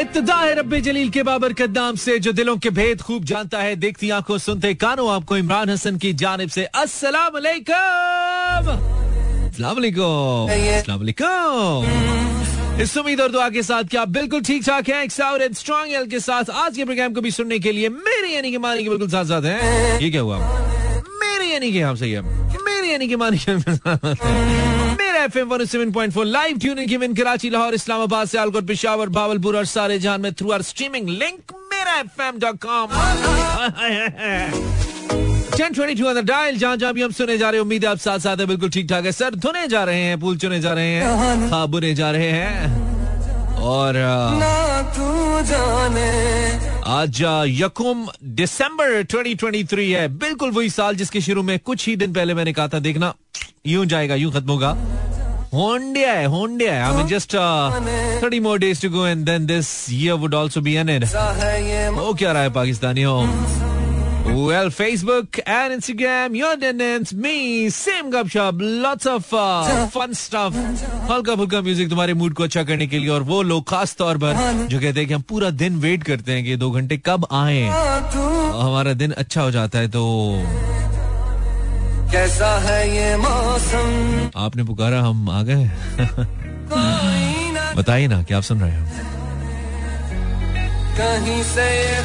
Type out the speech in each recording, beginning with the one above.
इब्तदा है रब्बे जलील के बाबर कद्दाम से जो दिलों के भेद खूब जानता है देखती आँखों सुनते कानों आपको इमरान हसन की जानिब से अस्सलाम वालेकुम इस उम्मीद और दुआ के साथ क्या आप बिल्कुल ठीक ठाक हैं एक्साउर एंड स्ट्रॉन्ग एल के साथ। आज के प्रोग्राम को भी सुनने के लिए मेरे यानी कि मानी के बिल्कुल साथ साथ हैं। ये क्या हुआ? मेरे यानी कि आप सही है मेरे यानी कि मानी के F live tuning Karachi Lahore Islamabad Peshawar Bahawalpur और सारे जहान में थ्रू आर स्ट्रीमिंग लिंक मेरा F M dot com ten twenty two dial जहाँ जहाँ भी हम सुने जा रहे हैं, उम्मीद है आप साथ साथ है, बिल्कुल ठीक ठाक है। सर, धुने जा रहे हैं, पुल चुने जा रहे हैं हाँ बुने जा रहे हैं। और आज यकुम दिसंबर 2023 है। बिल्कुल वही साल जिसके शुरू में कुछ ही दिन पहले मैंने कहा था, देखना, यूँ जाएगा, यूँ खत्म होगा। होंडिया है होंडिया है I mean just thirty more days to go and then this year would also be ended हो क्या रहा है पाकिस्तानियों Well, Facebook and Instagram, your attendance, me, same gupshup, lots of uh, fun stuff. हल्का फुल्का म्यूज़िक तुम्हारे mood को अच्छा करने के लिए और वो लोग खास तौर पर जो कहते हैं कि हम पूरा दिन वेट करते हैं कि दो घंटे कब आए हमारा दिन अच्छा हो जाता है तो कैसा है ये मौसम? आपने पुकारा हम आ गए। बताइए ना क्या आप सुन रहे हो? कहीं से ये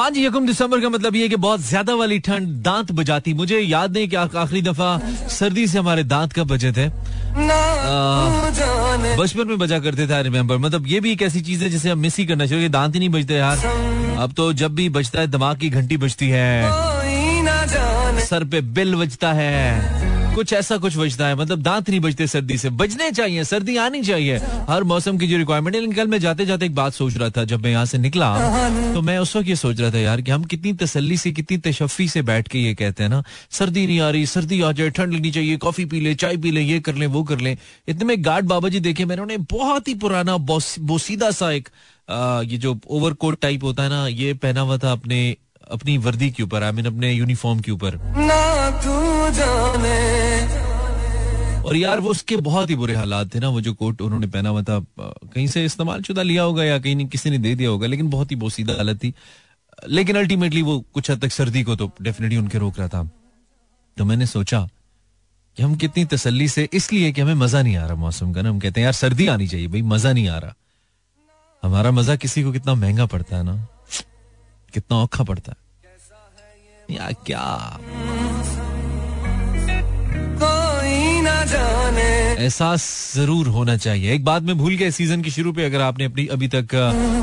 हाँ जी यकुम दिसंबर का मतलब ये कि बहुत ज़्यादा वाली ठंड दांत बजाती। मुझे याद नहीं कि आखिरी दफ़ा सर्दी से हमारे दांत कब बजे थे? बचपन में बजा करते थे रिमेम्बर मतलब ये भी एक ऐसी चीज़ है जिसे हम मिस ही करना चाहिए दांत ही नहीं बजते यार। अब तो जब भी बजता है दिमाग की घंटी बजती है। सर पे बिल बजता है। कुछ ऐसा कुछ बजता है मतलब दांत नहीं बजते सर्दी से। बजने चाहिए सर्दी आनी चाहिए। हर मौसम की जो रिक्वायरमेंट है, लेकिन कल मैं जाते जाते एक बात सोच रहा था, जब मैं यहाँ से निकला तो मैं उस वक्त ये सोच रहा था यार कि हम कितनी तसल्ली से, कितनी तशफी से बैठ के ये कहते हैं ना, सर्दी नहीं आ रही, सर्दी आ जाए, ठंड लगनी चाहिए, कॉफ़ी पी ले, चाय पी ले, ये कर ले, वो कर ले। इतने में गार्ड बाबा जी देखे, मैंने उन्हें बहुत ही पुराना बोसीदा सा एक ये जो ओवरकोट टाइप होता है ना, ये पहना हुआ था अपने अपनी वर्दी के ऊपर आई मीन अपने यूनिफॉर्म के ऊपर। और यार, वो उसके बहुत ही बुरे हालात थे ना, वो जो कोट उन्होंने पहना हुआ था। कहीं से इस्तेमाल शुदा लिया होगा या कहीं नहीं, किसी ने दे दिया होगा, लेकिन बहुत ही बोसीदा हालत थी। लेकिन अल्टीमेटली वो कुछ हद तक सर्दी को तो डेफिनेटली उनके रोक रहा था। तो मैंने सोचा कि हम कितनी तसल्ली से, इसलिए कि हमें मज़ा नहीं आ रहा मौसम का ना। हम कहते हैं, यार, सर्दी आनी चाहिए भाई, मज़ा नहीं आ रहा। हमारा मज़ा किसी को कितना महँगा पड़ता है ना? कितना औखा पड़ता है। या क्या? एहसास ज़रूर होना चाहिए। एक बात में भूल गया सीज़न की शुरू पे अगर आपने अपनी अभी तक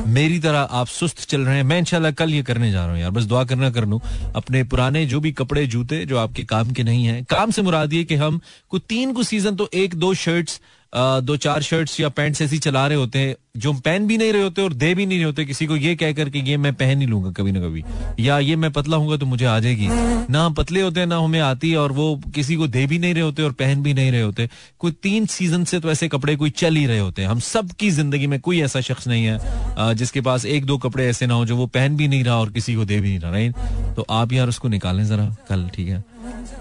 मेरी तरह आप सुस्त चल रहे हैं मैं इंशाल्लाह कल ये करने जा रहा हूँ यार। बस दुआ करना कर लूँ। अपने पुराने जो भी कपड़े जूते जो आपके काम के नहीं है काम से मुराद ये कि हम को तीन को सीज़न तो एक दो शर्ट्स दो चार शर्ट्स या पैंट्स ऐसी चला रहे होते हैं, जो पहन भी नहीं रहे होते और दे भी नहीं रहे होते, किसी को ये कह कि ये मैं पहन ही लूँगा कभी ना कभी, या ये मैं पतला हूँगा तो मुझे आ जाएगी। ना हम पतले होते हैं, ना हमें आती है और वो किसी को दे भी नहीं रहे होते और पहन भी नहीं रहे होते। कोई तीन सीज़न से तो ऐसे कपड़े कोई चल ही रहे होते हैं। हम सब की ज़िंदगी में कोई ऐसा शख्स नहीं है जिसके पास एक दो कपड़े ऐसे ना हो जो वो पहन भी नहीं रहा और किसी को दे भी नहीं रहा तो आप यार उसको निकालें जरा, कल, ठीक है?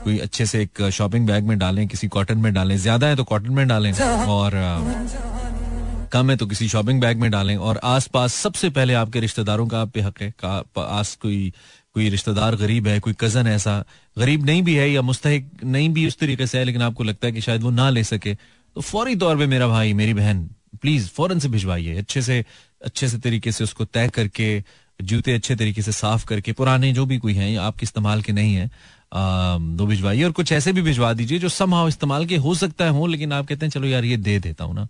कोई अच्छे से एक शॉपिंग बैग में डालें, किसी कॉटन में डालें, ज़्यादा है तो कॉटन में डालें, और कम है तो किसी शॉपिंग बैग में डालें, और आसपास सबसे पहले आपके रिश्तेदारों का पे हक है, का कोई कोई रिश्तेदार गरीब है, कोई कज़न ऐसा, गरीब नहीं भी है या मुस्तक नहीं भी उस तरीके से है, लेकिन आपको लगता है कि शायद वो ना ले सके तो फौरी तौर पे मेरा भाई, मेरी बहन, प्लीज़ फ़ौरन से भिजवाइए, अच्छे से अच्छे से तरीके से उसको तय करके, जूते अच्छे तरीके से साफ़ करके, पुराने जो भी कोई हैं आपके इस्तेमाल के नहीं है वो भिजवाइए और कुछ ऐसे भी भिजवा दीजिए जो समहाउ इस्तेमाल के हो सकता है हो लेकिन आप कहते हैं चलो यार ये दे देता हूँ ना।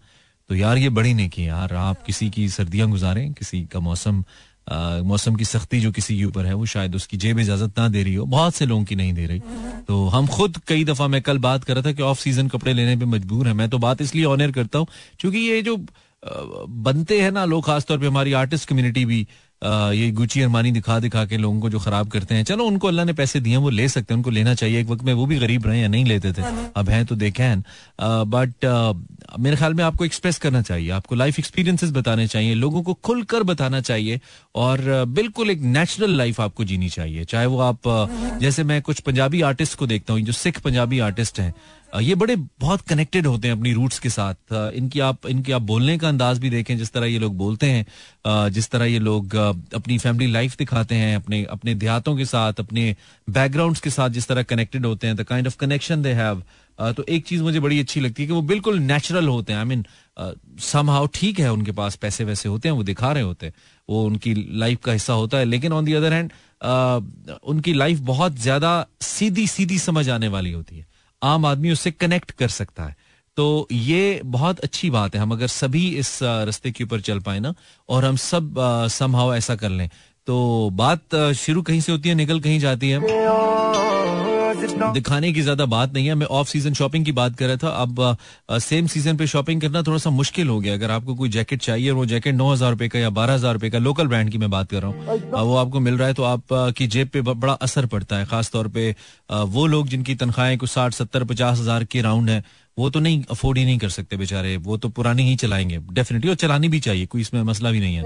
तो यार ये बड़ी नहीं की यार। आप किसी की सर्दियाँ गुजारें किसी का मौसम आ, मौसम की सख्ती जो किसी के ऊपर है वो शायद उसकी जेब इजाज़त ना दे रही हो। बहुत से लोगों की नहीं दे रही। तो हम खुद कई दफ़ा मैं कल बात कर रहा था कि ऑफ़ सीज़न कपड़े लेने पे मजबूर है। मैं तो बात इसलिए ऑनर करता हूँ क्योंकि ये जो बनते हैं ना लोग खासतौर पे हमारी आर्टिस्ट कम्युनिटी भी ये गुची अरमानी दिखा दिखा के लोगों को जो खराब करते हैं। चलो उनको अल्लाह ने पैसे दिए वो ले सकते हैं उनको लेना चाहिए। एक वक्त में वो भी गरीब रहे या नहीं लेते थे। अब हैं तो देखे। कैन बट मेरे ख्याल में आपको एक्सप्रेस करना चाहिए। आपको लाइफ एक्सपीरियंसेस बताने चाहिए लोगों को खुलकर बताना चाहिए और बिल्कुल एक नेचुरल लाइफ आपको जीनी चाहिए। चाहे वो आप जैसे मैं कुछ पंजाबी आर्टिस्ट को देखता हूँ जो सिख पंजाबी आर्टिस्ट हैं। ये बड़े बहुत कनेक्टेड होते हैं अपनी रूट्स के साथ। इनकी आप इनकी आप बोलने का अंदाज भी देखें, जिस तरह ये लोग बोलते हैं जिस तरह ये लोग अपनी फैमिली लाइफ दिखाते हैं, अपने अपने देहातों के साथ, अपने बैकग्राउंड्स के साथ जिस तरह कनेक्टेड होते हैं the kind of connection they have तो एक चीज़ मुझे बड़ी अच्छी लगती है कि वो बिल्कुल नेचुरल होते हैं। आई मीन समहाउ ठीक है उनके पास पैसे वैसे होते हैं, वो दिखा रहे होते हैं। वो उनकी लाइफ का हिस्सा होता है, लेकिन ऑन दी अदर हैंड उनकी लाइफ बहुत ज़्यादा सीधी सीधी समझ आने वाली होती है। आम आदमी उससे कनेक्ट कर सकता है। तो ये बहुत अच्छी बात है, हम अगर सभी इस रस्ते के ऊपर चल पाए ना, और हम सब संभाव ऐसा कर लें। तो बात शुरू कहीं से होती है, निकल कहीं जाती है। दिखाने की ज़्यादा बात नहीं है। मैं ऑफ़ सीज़न शॉपिंग की बात कर रहा था। अब सेम सीज़न पे शॉपिंग करना थोड़ा सा मुश्किल हो गया। अगर आपको कोई जैकेट चाहिए वो जैकेट नौ हज़ार रुपए का या बारह हज़ार रुपए का लोकल ब्रांड की मैं बात कर रहा हूँ। वो आपको मिल रहा है तो आप अ, की जेब पे बड़ा असर पड़ता है। खासतौर पे अ, वो लोग जिनकी तनख्वाहें कुछ साठ सत्तर पचास हज़ार के राउंड है वो तो नहीं अफोर्ड ही नहीं कर सकते बेचारे। वो तो पुरानी ही चलाएँगे। डेफिनेटली और चलानी भी चाहिए कोई इसमें मसला भी नहीं है।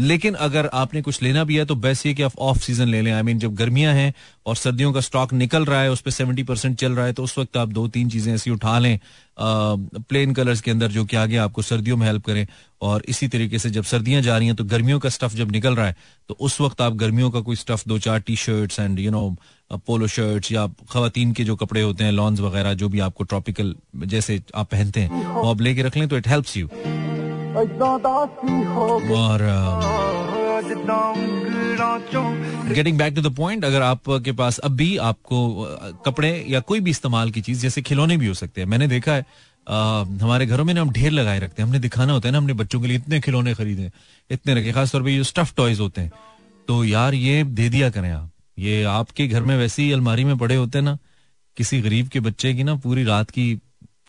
लेकिन अगर आपने कुछ लेना भी है तो बेस्ट ये कि आप ऑफ़ सीज़न ले लें। आई मीन जब गर्मियाँ हैं और सर्दियों का स्टॉक निकल रहा है, उस पर सेवेंटी परसेंट चल रहा है तो उस वक्त आप दो तीन चीज़ें ऐसी उठा लें। प्लेन कलर्स के अंदर जो कि आगे आपको सर्दियों में हेल्प करें। और इसी तरीके से जब सर्दियाँ जा रही हैं तो गर्मियों का स्टफ़ जब निकल रहा है तो उस वक्त आप गर्मियों का कोई स्टफ़ दो चार T shirts and you know polo shirts या खातन के जो कपड़े होते हैं लॉन्स वगैरह, जो भी आपको ट्रॉपिकल जैसे आप पहनते हैं, वो आप लेके रख लें तो इट हेल्प्स यू और getting back to the point अगर आपके पास अब भी आपको कपड़े या कोई भी इस्तेमाल की चीज़ जैसे खिलौने भी हो सकते हैं। मैंने देखा है अ, हमारे घरों में ना हम ढेर लगाए रखते हैं। हमने दिखाना होता है ना हमने बच्चों के लिए इतने खिलौने खरीदे इतने रखे। खासतौर पर ये स्टफ़ टॉयज होते हैं। तो यार ये दे दिया करें आप। ये आपके घर में वैसे ही अलमारी में पड़े होते हैं ना किसी गरीब के बच्चे की ना पूरी रात की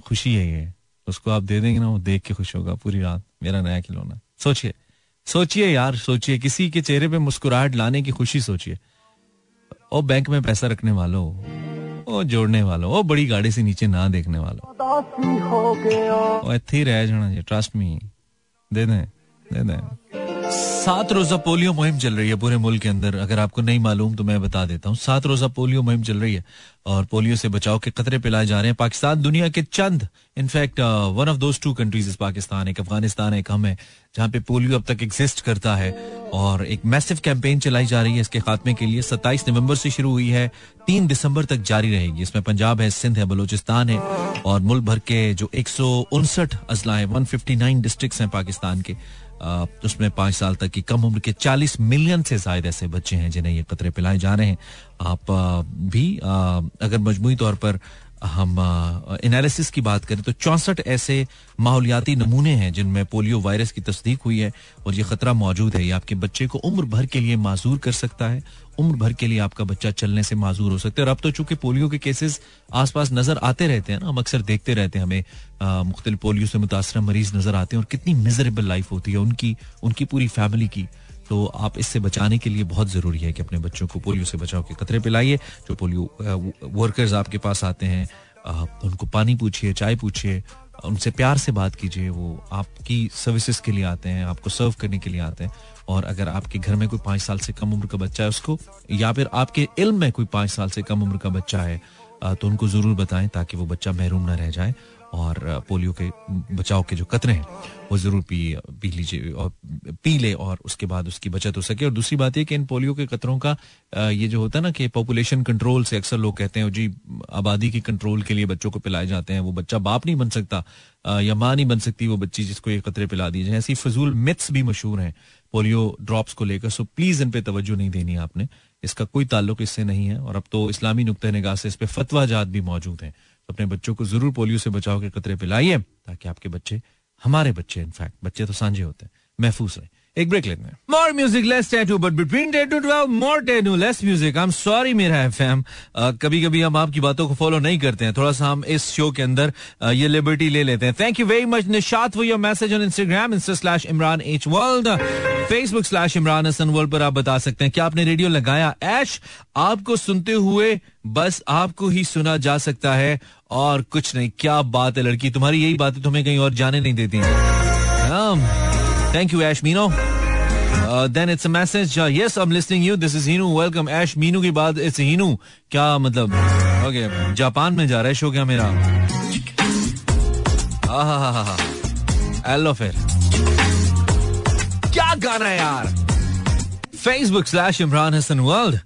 खुशी है ये। उसको आप दे देंगे ना वो देख के खुश होगा पूरी रात। मेरा नया खिलौना। सोचिए सोचिए यार सोचिए किसी के चेहरे पे मुस्कुराहट लाने की खुशी सोचिए। ओ बैंक में पैसा रखने वालों ओ जोड़ने वालों ओ बड़ी गाड़ी से नीचे ना देखने वालों। ओ इतने ही रह जाना ट्रस्ट मी दे दें दे दें। सात रोजा पोलियो मुहिम चल रही है पूरे मुल्क के अंदर। अगर आपको नहीं मालूम तो मैं बता देता हूँ। सात रोजा पोलियो मुहिम चल रही है और पोलियो से बचाव के खतरे पिलाए जा रहे हैं। पाकिस्तान दुनिया के चंद, in fact one of those two countries is Pakistan एक अफ़गानिस्तान, एक हम है, जहाँ पे पोलियो अब तक एग्जिस्ट करता है और एक मैसिव कैंपेन चलाई जा रही है इसके खात्मे के लिए। सत्ताईस नवंबर से शुरू हुई है, तीन दिसंबर तक जारी रहेगी। इसमें पंजाब है, सिंध है, बलोचिस्तान है और मुल्क भर के जो एक सौ उनसठ अजला है वन फिफ्टी नाइन डिस्ट्रिक्ट हैं पाकिस्तान के। उसमें पाँच साल तक की कम उम्र के चालीस मिलियन से जायद ऐसे बच्चे हैं जिन्हें ये कतरे पिलाए जा रहे हैं। आप भी अगर मजमू तौर पर हम एनालिसिस की बात करें तो चौंसठ ऐसे माहौलियाती नमूने हैं जिनमें पोलियो वायरस की तस्दीक हुई है और ये खतरा मौजूद है। ये आपके बच्चे को उम्र भर के लिए माजूर कर सकता है। उम्र भर के लिए आपका बच्चा चलने से माजूर हो सकता है। और अब तो चूँकि पोलियो के केसेस आसपास नज़र आते रहते हैं ना, हम अक्सर देखते रहते हैं हमें मुख्तलि पोलियो से मुतासर मरीज़ नज़र आते हैं और कितनी मिजरेबल लाइफ होती है उनकी उनकी पूरी फैमिली की। तो आप इससे बचाने के लिए बहुत ज़रूरी है कि अपने बच्चों को पोलियो से बचाव के खतरे पिलाइए जो पोलियो वर्कर्स आपके पास आते हैं उनको पानी पूछिए, चाय पूछिए, उनसे प्यार से बात कीजिए, वो आपकी सर्विसेज़ के लिए आते हैं, आपको सर्व करने के लिए आते हैं। और अगर आपके घर में कोई पाँच साल से कम उम्र का बच्चा है उसको, या फिर आपके इल्म में कोई पाँच साल से कम उम्र का बच्चा है तो उनको ज़रूर बताएँ ताकि वो बच्चा महरूम ना रह जाए। और पोलियो के, बचाव के जो कतरे हैं, वो ज़रूर पी पी लीजिए, और पी ले और उसके बाद उसकी बचत हो सके। और दूसरी बात ये कि इन पोलियो के कतरों का ये जो होता है ना कि पॉपुलेशन कंट्रोल से अक्सर लोग कहते हैं जी, आबादी की कंट्रोल के लिए बच्चों को पिलाए जाते हैं, वो बच्चा बाप नहीं बन सकता या माँ नहीं बन सकती, वो बच्ची जिसको ये कतरे पिला दी जाए। ऐसी फजूल मिथ्स भी मशहूर हैं, पोलियो ड्रॉप्स को लेकर। सो प्लीज़ इन पे तवज्जो नहीं देनी आपने। इसका कोई ताल्लुक इससे नहीं है। और अब तो इस्लामी नुकते निगाह से इस पर फतवा जात भी मौजूद हैं। अपने बच्चों को ज़रूर पोलियो से बचाव के कतरे पिलाइए ताकि आपके बच्चे, हमारे बच्चे इनफैक्ट बच्चे तो सांझे होते हैं, महफूज रहे। एक ब्रेक लेते हैं। More music less tattoo but between ten two more tattoo less music I am sorry मेरा है फैम कभी कभी हम आपकी बातों को फॉलो नहीं करते हैं। थोड़ा सा हम इस शो के अंदर ये लिबर्टी ले लेते हैं। Thank you very much Nishat for your message on Instagram insta slash Imran H world Facebook slash Imran Hasan world पर आप बता सकते हैं। क्या आपने रेडियो लगाया? ऐश आपको सुनते हुए बस आपको ही सुना जा सकता है और कुछ नहीं। क्या बात है लड़की? तुम्हारी यही बातें तुम्हें कहीं और जाने नहीं देती thank you Ash Meeno then it's message yes I am listening you this is Heenu welcome Ash Meenu की बात इट्स हीनू क्या मतलब ओके okay, जापान में जा रहा है शो क्या मेरा हा हा हा हेलो फिर क्या गाना है यार Facebook slash Imran Hasan world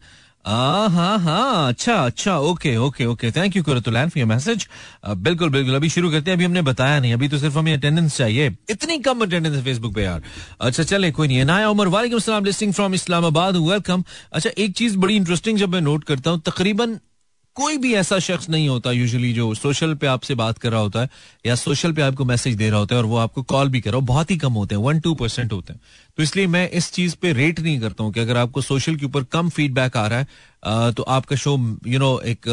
हाँ हाँ अच्छा अच्छा okay okay okay thank you for your message बिल्कुल बिल्कुल, अभी शुरू करते हैं, अभी हमने बताया नहीं, अभी तो सिर्फ़ हमें अटेंडेंस चाहिए। इतनी कम अटेंडेंस है फेसबुक पे यार। अच्छा चले, कोई नहीं नाया उमर, वालेकुम सलाम लिस्टिंग फ्रॉम इस्लामाबाद वेलकम अच्छा एक चीज़ बड़ी इंटरेस्टिंग जब मैं नोट करता हूँ, तकरीबन कोई भी ऐसा शख्स नहीं होता यूजुअली जो सोशल पे आपसे बात कर रहा होता है, या सोशल पे आपको मैसेज दे रहा होता है और वो आपको कॉल भी कर रहा हो, बहुत ही कम होते हैं वन टू परसेंट होते हैं। तो इसलिए मैं इस चीज़ पे रेट नहीं करता हूँ कि अगर आपको सोशल के ऊपर कम फीडबैक आ रहा है तो आपका शो यू नो एक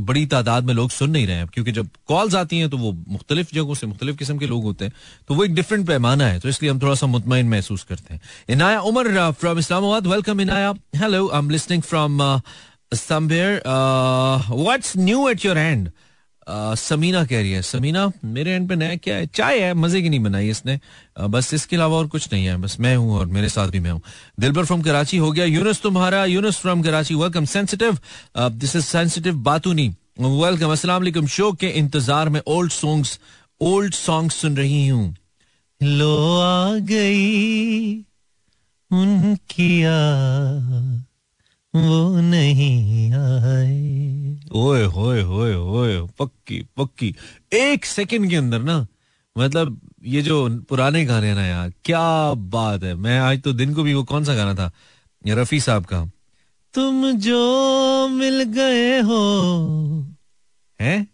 बड़ी तादाद में लोग सुन नहीं रहे हैं। क्योंकि जब कॉल्स आती हैं तो वो मुख्तलिफ़ जगहों से मुख्तलिफ़ किस्म के लोग होते हैं तो वो एक डिफरेंट पैमाना है तो इसलिए हम थोड़ा सा मुतमिन महसूस करते हैं। Inaya Umar from Islamabad welcome Inaya. Hello I am listening from what's new at your end uh, Samina कह रही है समीना मेरे एंड पे नया क्या है? चाय है मज़े की नहीं बनाई इसने। Uh, बस इसके अलावा और कुछ नहीं है बस मैं हूँ और मेरे साथ भी मैं हूँ। दिलबर फ्रॉम कराची हो गया यूनुस तुम्हारा Younus from Karachi welcome sensitive this is sensitive बातूनी। Welcome अस्सलाम शो के इंतज़ार में ओल्ड सॉन्ग्स ओल्ड सॉन्ग्स सुन रही हूँ। लो आ गई उनकी वो नहीं आए। ओए होए होए होए पक्की पक्की। एक सेकंड के अंदर ना मतलब ये जो पुराने गाने ना यार क्या बात है। मैं आज तो दिन को भी वो कौन सा गाना था? रफी साहब का। तुम जो मिल गए हो। हैं?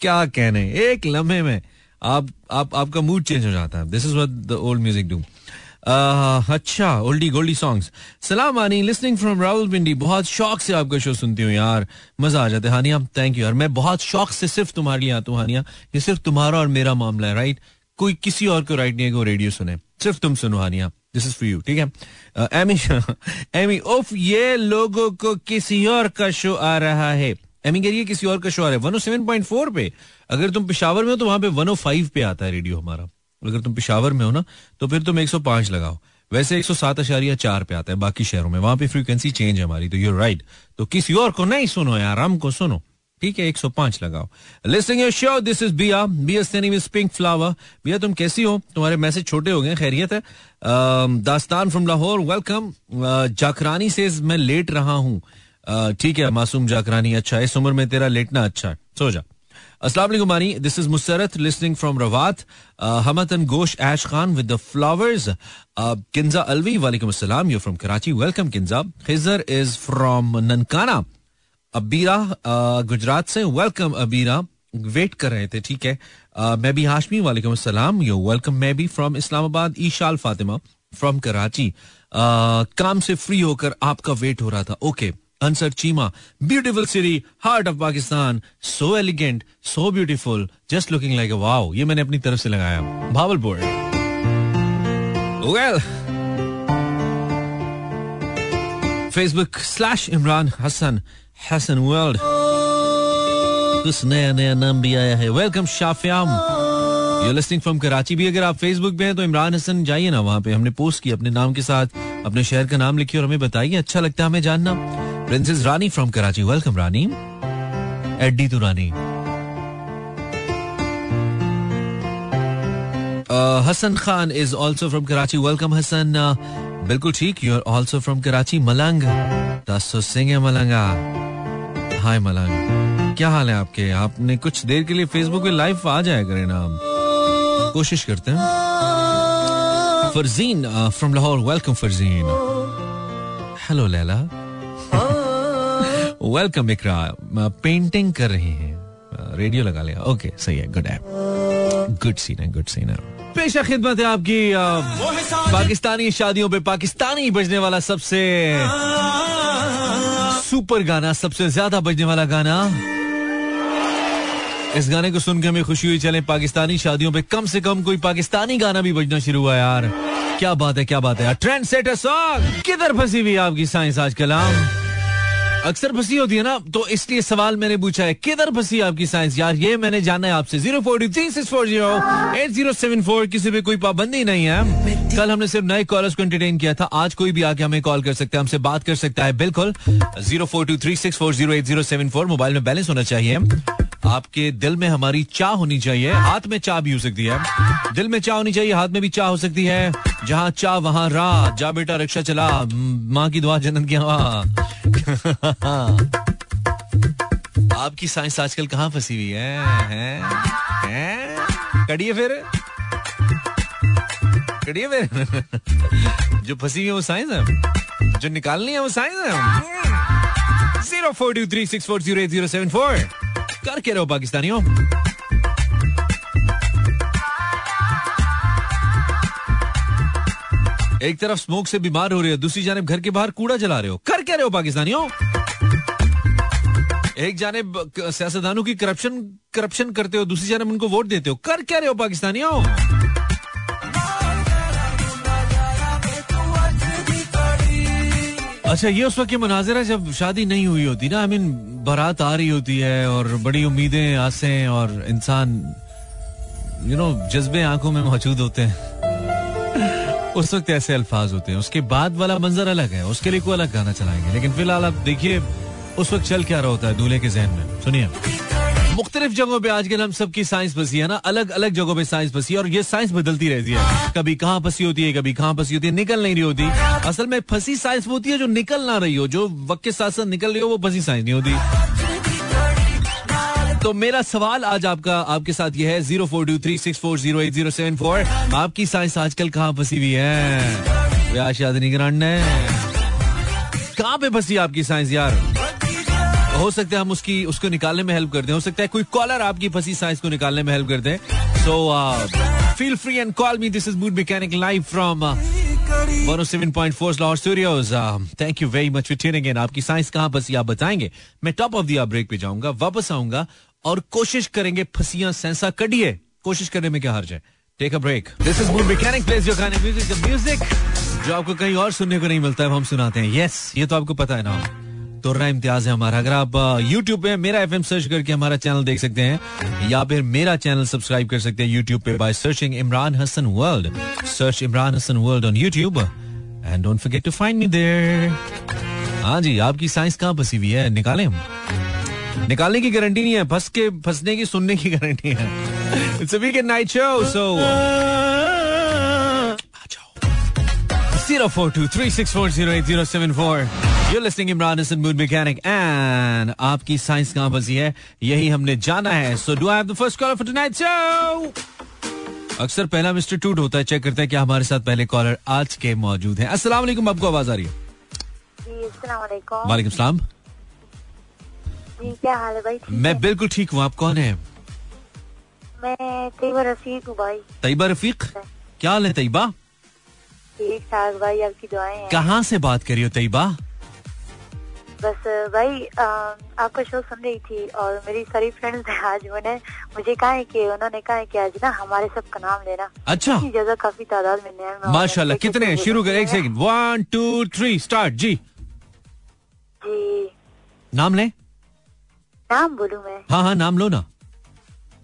क्या कहने एक लम्हे में आप आप आपका मूड चेंज हो जाता है। This is what the old music do अच्छा ओल्डी गोल्डी सॉन्ग्स सलाम आनी लिसनिंग फ्रॉम राहुल पिंडी. बहुत शौक से आपका शो सुनती हूँ यार। मज़ा आ जाता है। हानिया थैंक यू यार। मैं बहुत शौक से सिर्फ़ तुम्हारे लिए आता हूँ, हानिया। ये सिर्फ़ तुम्हारा और मेरा मामला है राइट कोई किसी और को राइट नहीं है कि वो रेडियो सुने। सिर्फ़ तुम सुनो, Haniya. This is for you ठीक है? एमी एमी उफ, ये लोगों को किसी और का शो आ रहा है। एमी कह रही है, किसी और का शो आ रहा है। वन सेवन पॉइंट फोर पे। अगर तुम पिशावर में हो तो वहाँ पे वन फाइव पे आता है रेडियो हमारा। अगर तुम पिशावर में हो ना तो फिर तुम 105 लगाओ। वैसे 107 अशारिया चार पे आता है बाकी शहरों में। वहाँ पे फ्रीक्वेंसी चेंज है हमारी तो यूर राइट तो किसी और को नहीं सुनो यार, हमको सुनो। ठीक है 105 लगाओ। Listening your show this is बिया बिया सेनी पिंक फ्लावर बिया तुम कैसी हो? तुम्हारे मैसेज छोटे हो गए खैरियत है। दास्तान फ्रॉम लाहौर वेलकम जाकरानी से मैं लेट रहा हूँ। ठीक है, मासूम जाकरानी अच्छा इस उम्र में तेरा लेटना अच्छा है। सो जा। अस्सलाम Maani this is Musarrat listening from Rawat हमतन Gauss Aish Khan with the flowers Kinza Alvi वालेकुम अस्सलाम you from Karachi welcome Kinza Khizar is from Nankana Abeera Gujrat से वेलकम अबीरा वेट कर रहे थे ठीक है मैं भी हाशमी वालेकुम अस्सलाम यू वेलकम मैं भी फ्रॉम इस्लामाबाद ईशाल फातिमा फ्रॉम कराची काम से फ्री होकर आपका वेट हो रहा था okay Ansar Cheema beautiful city heart of Pakistan so elegant so beautiful just looking like wow ये मैंने अपनी तरफ़ से लगाया। Bahawalpur well Facebook slash Imran Hasan Hasan world कुछ नया नया नाम भी आया है। Welcome शाफियाम you listening from Karachi भी। अगर आप फेसबुक पे हैं तो इमरान हसन जाइए ना वहाँ पे। हमने पोस्ट की अपने नाम के साथ, अपने शहर का नाम लिखिए और हमें बताइए अच्छा लगता है हमें जानना। Princess Rani from Karachi welcome Rani एड्डी तो Rani Hasan Khan is also from Karachi welcome Hasan बिल्कुल ठीक you are also from Karachi Malang दसो सिंह है मलंगा हाय मलंग क्या हाल है आपके आपने कुछ देर के लिए फेसबुक पे लाइव आ जाया करें ना हम। कोशिश करते हैं Farzeen from Lahore welcome Farzeen hello Laila welcome Iqra painting कर रहे हैं. रेडियो लगा लिया. ओके सही है. गुड ऐप गुड सीन है गुड सीन है. पेशा खिदमत है आपकी पाकिस्तानी शादियों पे पाकिस्तानी बजने वाला सबसे सुपर गाना सबसे ज़्यादा बजने वाला गाना. इस गाने को सुनकर हमें खुशी हुई, चले पाकिस्तानी शादियों पे। कम से कम कोई पाकिस्तानी गाना भी बजना शुरू हुआ यार। क्या बात है, क्या बात है। Trend setter song. किधर फंसी हुई आपकी साइंस आजकल हम अक्सर फंसी होती है ना तो इसलिए सवाल मैंने पूछा है, किधर फंसी आपकी साइंस? यार, ये मैंने जाना है आपसे। Zero four three six four zero, eight zero seven four, किसी पे कोई पाबंदी नहीं है। कल हमने सिर्फ़ नए कॉलर्स को एंटरटेन किया था। आज कोई भी आके हमें कॉल कर सकता है, हमसे बात कर सकता है। बिल्कुल, zero four two three six four zero, eight zero seven four, mobile में बैलेंस होना चाहिए। आपके दिल में हमारी चाह होनी चाहिए। हाथ में चाह भी हो सकती है। दिल में चाह होनी चाहिए हाथ में भी चाह हो सकती है। जहाँ चाह वहाँ राह। जा बेटा रिक्शा चला। माँ की दुआ जन्नत की हवा। आपकी साइंस आजकल कहाँ फंसी हुई है? हैं? हैं? कड़िए फिर। कड़िए फिर। जो फंसी हुई है वो साइंस है। जो निकालनी है वो साइंस है। Zero four two three six four zero eight zero seven four. कर के रहो पाकिस्तानियों एक तरफ़ स्मोक से बीमार हो रहे हो, दूसरी जानब घर के बाहर कूड़ा जला रहे हो। कर क्या रहे हो पाकिस्तानियों एक जानब सियासतदानों की करप्शन करप्शन करते हो, दूसरी जानब उनको वोट देते हो। कर क्या रहे हो पाकिस्तानियों अच्छा ये उस वक्त के मनाजिर है जब शादी नहीं हुई होती ना आई मीन बारात आ रही होती है और बड़ी उम्मीदें, आसें और इंसान यू नो जज्बे आँखों में मौजूद होते हैं। उस वक्त ऐसे अल्फाज होते हैं। उसके बाद वाला मंजर अलग है, उसके लिए कोई अलग गाना चलाएँगे। लेकिन फ़िलहाल आप देखिए, उस वक्त चल क्या रहा होता है दूल्हे के जहन में। सुनिए। मुख्तलिफ़ जगहों पे आजकल हम सबकी साइंस फंसी है ना अलग अलग जगहों पे साइंस फंसी है और ये साइंस बदलती रहती है। कभी कहाँ फंसी होती है, कभी कहाँ फंसी होती है, निकल नहीं रही होती। असल में फंसी साइंस वो होती है जो निकल ना रही हो, जो वक्त के साथ साथ निकल रही हो, वो फंसी साइंस नहीं होती। तो मेरा सवाल आज आपका, आपके साथ ये है, zero four two three six four zero eight zero seven four. आपकी साइंस आजकल कहाँ फंसी हुई है? ब्याह शादी नहीं है कहाँ पे फंसी आपकी साइंस यार? हो सकता है हम उसकी उसको निकालने में हेल्प कर दें हो सकता है कोई कॉलर आपकी फंसी साइंस को निकालने में हेल्प कर दे so feel free and call me this is mood mechanic live from बड़ी 107.4 Lahore Studios. Thank you very much for tuning आपकी साइंस कहाँ फंसी आप बताएँगे। मैं टॉप ऑफ़ द ब्रेक पे जाऊँगा वापस आऊँगा और कोशिश करेंगे फंसियाँ सेंसा कटिए कोशिश करने में क्या हर्ज है? Take a break this is mood mechanic place your music music जो आपको कहीं और सुनने को नहीं मिलता है हम सुनाते हैं। यस yes, ये तो आपको पता है ना। तो रहा इम्तियाज़ है हमारा। अगर आप यूट्यूब पे मेरा FM सर्च करके हमारा चैनल देख सकते हैं, या फिर मेरा चैनल सब्सक्राइब कर सकते हैं यूट्यूब पे by searching Imran Hasan world search Imran Hasan world on YouTube and don't forget to find me there हाँ जी, आपकी साइंस कहाँ फंसी हुई है? निकालें हम। निकालने की गारंटी नहीं है, फंस के, फंसने की, सुनने की गारंटी है। It's a weekend night show so Zero four two three six four zero eight zero seven four. You're listening Imran Hassan Mood Mechanic and आपकी साइंस कहाँ फंसी है? यही हमने जाना है। So do I have the first caller for tonight's show? अक्सर पहला मिस्टर टूट होता है चेक करते हैं कि हमारे साथ पहले कॉलर आज के मौजूद हैं। अस्सलाम वालेकुम आपको आवाज़ आ रही है? वालेकुम। सलाम। जी क्या हाल है भाई? मैं? बिल्कुल ठीक हूँ आप कौन है? मैं तैयबा रफीक हूँ भाई। तैयबा रफीक? क्या हाल है तैयबा? ठीक ठाक भाई आपकी दुआएँ कहाँ से बात कर हो तैयबा? बस भाई आपका शो सुन रही थी और मेरी सारी फ्रेंड्स ने आज उन्होंने मुझे कहा है कि उन्होंने कहा है कि आज ना हमारे सब का नाम लेना। अच्छा। जगह काफ़ी तादाद में है माशाल्लाह कितने शुरू कर एक second one two three start जी। जी। नाम ले? नाम बोलूँ मैं? हाँ हाँ नाम लो ना।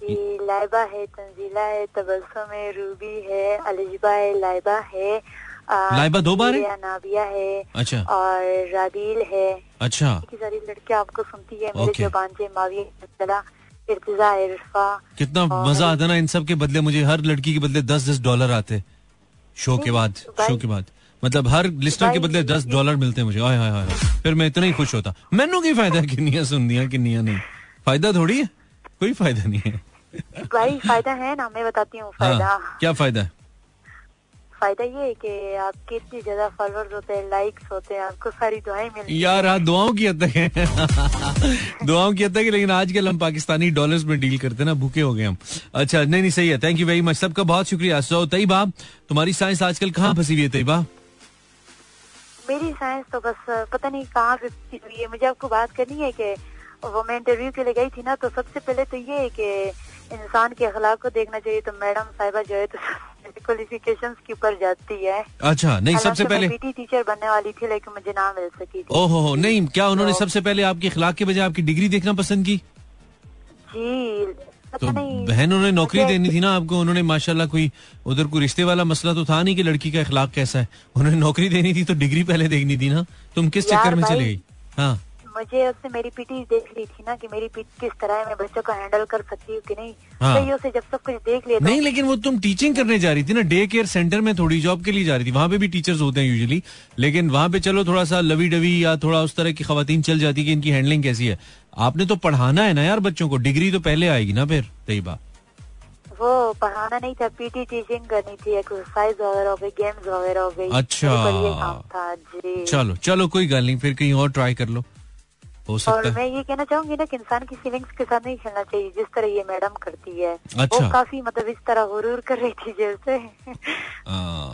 लाइबा है तंजीला है तबसम है रूबी है अलिजबा है लाइबा है लाइबा दो बार है? नाबिया है अच्छा। और रादील है। अच्छा। की सारी लड़कियाँ आपको सुनती है मेरे Okay. जो बांझे माविया कितना मज़ा आता ना इन सब के बदले मुझे हर लड़की के बदले दस दस डॉलर आते शो के बाद शो के बाद। मतलब हर लिस्टर के बदले दस डॉलर मिलते हैं मुझे। हाय हाय हाय फिर मैं इतना ही खुश होता। मैनू की फ़ायदा सुन दिया किन्नियाँ नहीं? फ़ायदा थोड़ी है? कोई फ़ायदा नहीं है। भाई फ़ायदा है ना मैं बताती हूँ फ़ायदा। हाँ क्या फ़ायदा है? फ़ायदा ये है कि आपके इतने ज़्यादा फॉलोअर्स होते हैं लाइक्स होते हैं आपको सारी दुआएँ मिलती हैं। यार हाँ दुआओं की हद है। दुआओं की हद है, लेकिन आजकल हम पाकिस्तानी डॉलर्स में डील करते हैं ना भूखे हो गए हम। अच्छा नहीं नहीं सही है। थैंक यू वेरी मच सबका बहुत शुक्रिया। सो तईबा तुम्हारी साइंस आजकल कहाँ फंसी हुई है तईबा मेरी साइंस तो बस पता नहीं कहाँ फंसी हुई है। मुझे आपको बात करनी है कि वो मैं इंटरव्यू के लिए गई थी ना तो सबसे पहले तो ये है कि इंसान के अखलाक को देखना चाहिए तो मैडम साहिबा जो है तो क्वालिफिकेशंस के ऊपर जाती है। अच्छा नहीं सबसे पहले पीटी टीचर बनने वाली थी लेकिन मुझे ना मिल सकी थी। ओहो नहीं क्या उन्होंने तो- सबसे पहले आपके अखलाक के बजाय आपकी डिग्री देखना पसंद की? जी तो बहन उन्होंने नौकरी देनी थी ना आपको उन्होंने माशाल्लाह कोई उधर कोई रिश्ते वाला मसला तो था नहीं कि लड़की का अखलाक कैसा है। उन्होंने नौकरी देनी थी तो डिग्री पहले देखनी थी ना। तुम किस चक्कर में चले गई? हाँ। मुझे उससे मेरी पीटी देख ली थी ना कि मेरी पीटी किस तरह है मैं बच्चों को हैंडल कर सकती हूँ कि नहीं। हाँ। सही से जब सब कुछ देख लिया तो नहीं लेकिन वो तुम टीचिंग करने जा रही थी ना डे केयर सेंटर में थोड़ी जॉब के लिए जा रही थी। वहाँ पे भी टीचर्स होते हैं यूजली लेकिन वहाँ पे चलो थोड़ा सा लवी डवी या थोड़ा उस तरह की खातन चल जाती कि इनकी हैंडलिंग कैसी है। आपने तो पढ़ाना है ना यार बच्चों को? डिग्री तो पहले आएगी ना फिर बात। वो पढ़ाना नहीं था पीटी टीचिंग करनी थी एक्सरसाइज वगैरह हो गई गेम्स वगैरह हो गई। अच्छा। मेरे ये काम था जी। चलो चलो कोई गल नहीं फिर कहीं और ट्राई कर लो। हो और सकता है। मैं ये कहना चाहूँगी ना कि इंसान की फीलिंग्स के साथ नहीं खेलना चाहिए जिस तरह ये मैडम करती है। अच्छा। वो काफ़ी मतलब इस तरह गुरूर कर रही थी जैसे।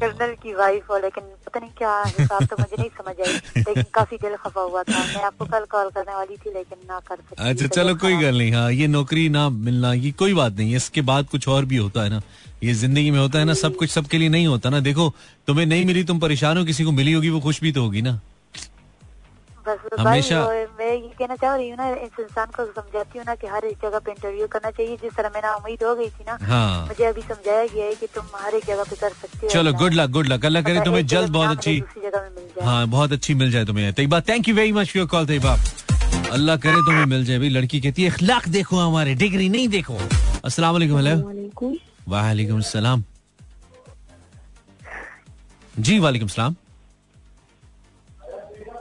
कर्नल की वाइफ हो लेकिन पता नहीं क्या हिसाब तो मुझे नहीं समझ आई लेकिन काफ़ी दिल खफा हुआ था। मैं आपको कल कॉल करने वाली थी लेकिन ना कर सकी। अच्छा तो चलो कोई गल नहीं हाँ ये नौकरी ना मिलना ये कोई बात नहीं है इसके बाद कुछ और भी होता है ना। ये ज़िंदगी में होता है ना सब कुछ सबके लिए नहीं होता ना। देखो तुम्हें नहीं मिली तुम परेशान हो किसी को मिली होगी वो खुश भी तो होगी ना। बस हमेशा- मैं ये कहना चाह रही हूँ ना इस इंसान को समझाती हूँ ना कि हर एक जगह पे इंटरव्यू करना चाहिए। जिस तरह मैंने उम्मीद हो गई थी ना हाँ। मुझे अभी समझाया गया है कि तुम हर एक जगह पे कर सकते हो चलो good luck good luck Allah करे तुम्हें जल्द बहुत अच्छी दूसरी जगह में मिल जाए। हाँ बहुत अच्छी मिल जाए तुम्हें। Tayyaba thank you very much for your call Tayyaba Allah करे तुम्हें मिल जाए। भाई लड़की कहती है अखलाक देखो हमारे डिग्री नहीं देखो। अस्सलाम वालेकुम हेलो वालेकुम सलाम। जी वालेकुम सलाम।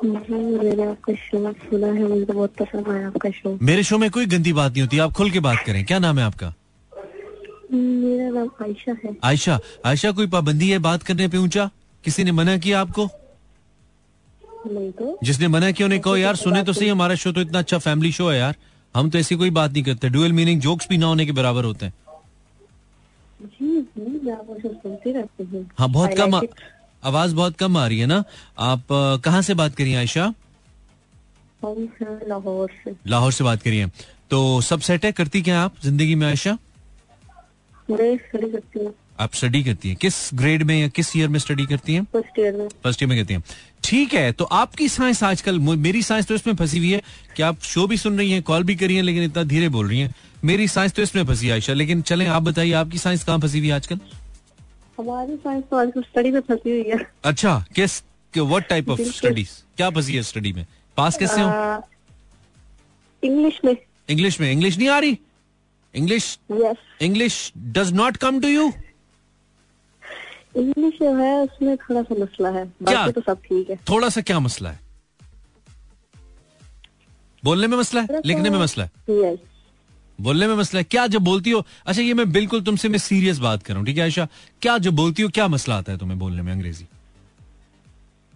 मैंने आपका शो सुना है मुझे बहुत पसंद आया आपका शो मेरे शो में कोई गंदी बात नहीं होती। आप खुल के बात करें। क्या नाम है आपका? मेरा नाम आयशा है। आयशा। आयशा कोई पाबंदी है बात करने पे ऊँचा? किसी ने मना किया आपको? नहीं तो। जिसने मना किया उन्हें कहो यार सुने तो सही हमारा शो तो इतना अच्छा फैमिली शो है यार। हम तो ऐसी कोई बात नहीं करते। डुअल मीनिंग जोक्स भी ना होने के बराबर होते हैं। हूँ। बहुत कम. आवाज़ बहुत कम आ रही है ना? आप कहाँ से बात करिए आयशा? लाहौर से। लाहौर से बात करिए। तो सब सेट है? करती क्या आप ज़िंदगी में आयशा? स्टडी करती हूँ। आप स्टडी करती हैं। किस ग्रेड में या किस ईयर में स्टडी करती हैं? फ़र्स्ट ईयर में। फ़र्स्ट ईयर में करती हैं। ठीक है तो आपकी साइंस आजकल मेरी साइंस तो इसमें फंसी हुई है कि आप शो भी सुन रही हैं कॉल भी करी हैं लेकिन इतना धीरे बोल रही हैं। मेरी साइंस तो इसमें फंसी है आयशा लेकिन चलें आप बताइए आपकी साइंस कहाँ फंसी हुई है आजकल? हमारी साइंस तो आजकल स्टडी में फंसी हुई है। अच्छा किस व्हाट टाइप ऑफ़ स्टडीज़ क्या फंसी है स्टडी में? पास कैसे हो? इंग्लिश में। इंग्लिश में। इंग्लिश नहीं आ रही? English English does not come to you English जो है उसमें थोड़ा सा मसला है। क्या? तो सब ठीक है। थोड़ा सा क्या मसला है? बोलने में मसला है? लिखने में मसला है? यस बोलने में मसला है। क्या जब बोलती हो? अच्छा ये मैं बिल्कुल तुमसे मैं सीरियस बात कर रहा हूँ ठीक है आयशा? क्या जब बोलती हो क्या मसला आता है तुम्हें बोलने में अंग्रेज़ी?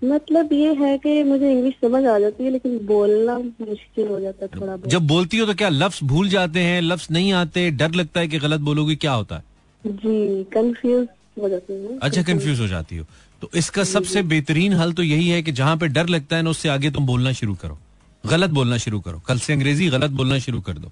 मतलब ये है कि मुझे इंग्लिश समझ आ जाती है लेकिन बोलना मुश्किल हो जाता है थोड़ा बहुत। जब बोलती हो तो क्या लफ्ज भूल जाते हैं लफ्ज नहीं आते डर लगता है कि गलत बोलोगे क्या होता है? जी कंफ्यूज हो जाती हूँ अच्छा कंफ्यूज हो जाती हो। तो इसका सबसे बेहतरीन हल तो यही है कि जहाँ पे डर लगता है ना उससे आगे तुम बोलना शुरू करो। गलत बोलना शुरू करो। कल से अंग्रेज़ी गलत बोलना शुरू कर दो।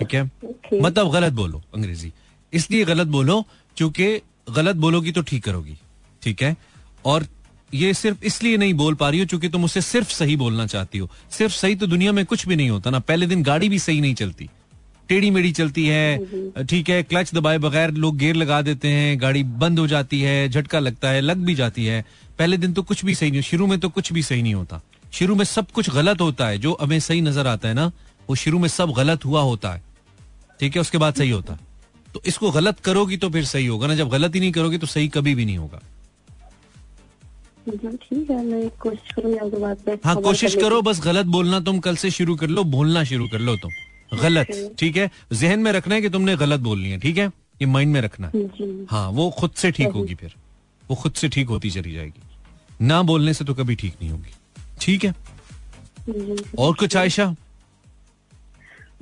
ठीक है? Okay. मतलब गलत बोलो अंग्रेज़ी। इसलिए गलत बोलो क्योंकि गलत बोलोगी तो ठीक करोगी। ठीक है? और ये सिर्फ़ इसलिए नहीं बोल पा रही हो क्योंकि तुम उसे सिर्फ़ सही बोलना चाहती हो। सिर्फ़ सही तो दुनिया में कुछ भी नहीं होता ना। पहले दिन गाड़ी भी सही नहीं चलती। टेढ़ी मेढ़ी चलती है ठीक है? क्लच दबाए बगैर लोग गेयर लगा देते हैं गाड़ी बंद हो जाती है झटका लगता है लग भी जाती है। पहले दिन तो कुछ भी सही नहीं शुरू में तो कुछ भी सही नहीं होता। शुरू में सब कुछ गलत होता है। जो हमें सही नज़र आता है ना वो शुरू में सब गलत हुआ होता है। ठीक है उसके बाद सही होता। तो इसको गलत करोगी तो फिर सही होगा ना जब गलत ही नहीं करोगे तो सही कभी भी नहीं होगा। ठीक है मैं कोशिश करूँगी आपकी बात पे हाँ कोशिश करो बस गलत बोलना तुम कल से शुरू कर लो बोलना शुरू कर लो तुम। गलत ठीक है? जहन में रखना है कि तुमने गलत बोलनी है ठीक है? ये माइंड में रखना। है हाँ वो खुद से ठीक होगी फिर। वो खुद से ठीक होती चली जाएगी। ना बोलने से तो कभी ठीक नहीं होगी। ठीक है? और कुछ आयशा?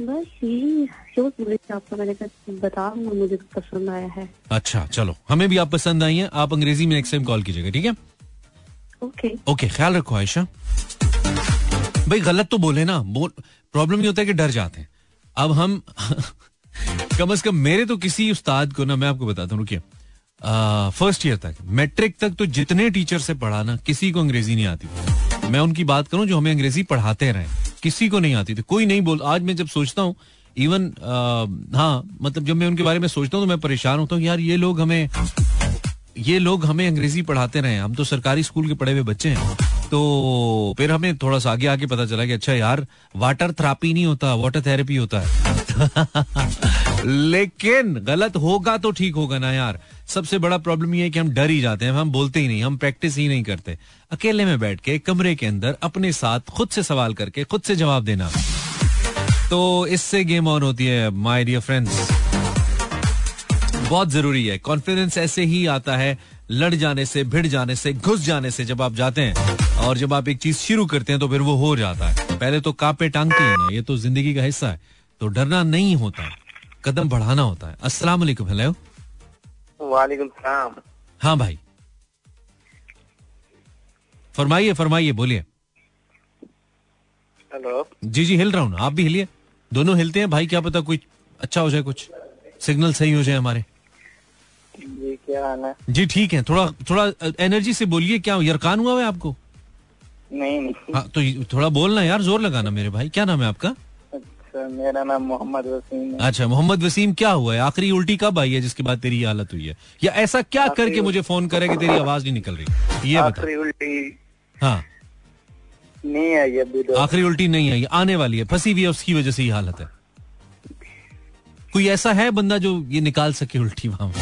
बस यही शो मुझे आपको मैंने कहा मुझे तो पसंद आया है। अच्छा चलो हमें भी आप पसंद आई हैं आप अंग्रेज़ी में नेक्स्ट टाइम कॉल कीजिएगा ठीक है? ओके ओके ख्याल रखो आयशा। भाई गलत तो बोले ना बोल प्रॉब्लम ये होता है कि डर जाते हैं। अब हम कम से कम मेरे तो किसी उस्ताद को ना मैं आपको बताता हूँ रुकिए। फ़र्स्ट ईयर तक मैट्रिक तक तो जितने टीचर से पढ़ा ना किसी को अंग्रेज़ी नहीं आती। मैं उनकी बात करूँ जो हमें अंग्रेज़ी पढ़ाते रहे। किसी को नहीं आती थी। कोई नहीं बोल, आज मैं जब सोचता हूँ इवन हाँ मतलब जब मैं उनके बारे में सोचता हूँ तो मैं परेशान होता हूँ, यार, ये लोग हमें, ये लोग हमें अंग्रेज़ी पढ़ाते रहे हम तो सरकारी स्कूल के पढ़े हुए बच्चे हैं। तो फिर हमें थोड़ा सा आगे आगे पता चला कि अच्छा यार वाटर थेरापी नहीं होता वाटर थेरेपी होता है। लेकिन गलत होगा तो ठीक होगा ना यार। सबसे बड़ा प्रॉब्लम ये है कि हम डर ही जाते हैं, हम बोलते ही नहीं, हम प्रैक्टिस ही नहीं करते। अकेले में बैठ के, कमरे के अंदर अपने साथ खुद से सवाल करके, खुद से जवाब देना। तो इससे गेम ऑन होती है माई डियर फ्रेंड्स बहुत ज़रूरी है। कॉन्फिडेंस ऐसे ही आता है, लड़ जाने से, भिड़ जाने से, घुस जाने से जब आप जाते हैं, और जब आप एक चीज़ शुरू करते हैं तो फिर वो हो जाता है। पहले तो कापे टांगते है ना, ये तो ज़िंदगी का हिस्सा है। तो डरना नहीं होता, कदम बढ़ाना होता है। अस्सलाम वालेकुम हेलो वालेकुम सलाम। हाँ भाई। फरमाइए फरमाइए बोलिए। हेलो। जी जी हिल रहा हूँ आप भी हिलिए। दोनों हिलते हैं भाई क्या पता कुछ अच्छा हो जाए कुछ। सिग्नल सही हो जाए हमारे। जी क्या हाल है? जी ठीक है थोड़ा थोड़ा एनर्जी से बोलिए क्या यरकान हुआ है आपको? नहीं नहीं। हाँ तो थोड़ा बोलना यार ज़ोर लगाना मेरे भाई क्या नाम है आपका? मेरा नाम मोहम्मद वसीम है। अच्छा मोहम्मद वसीम क्या हुआ है? आखिरी उल्टी कब आई है जिसके बाद तेरी हालत हुई है? या ऐसा क्या करके मुझे फ़ोन करे कि तेरी आवाज़ नहीं निकल रही? ये आखिरी उल्टी। हाँ। नहीं आई अभी तो। आखिरी उल्टी नहीं आई आने वाली है फंसी हुई है उसकी वजह से ये हालत है। कोई ऐसा है बंदा जो ये निकाल सके उल्टी वहाँ?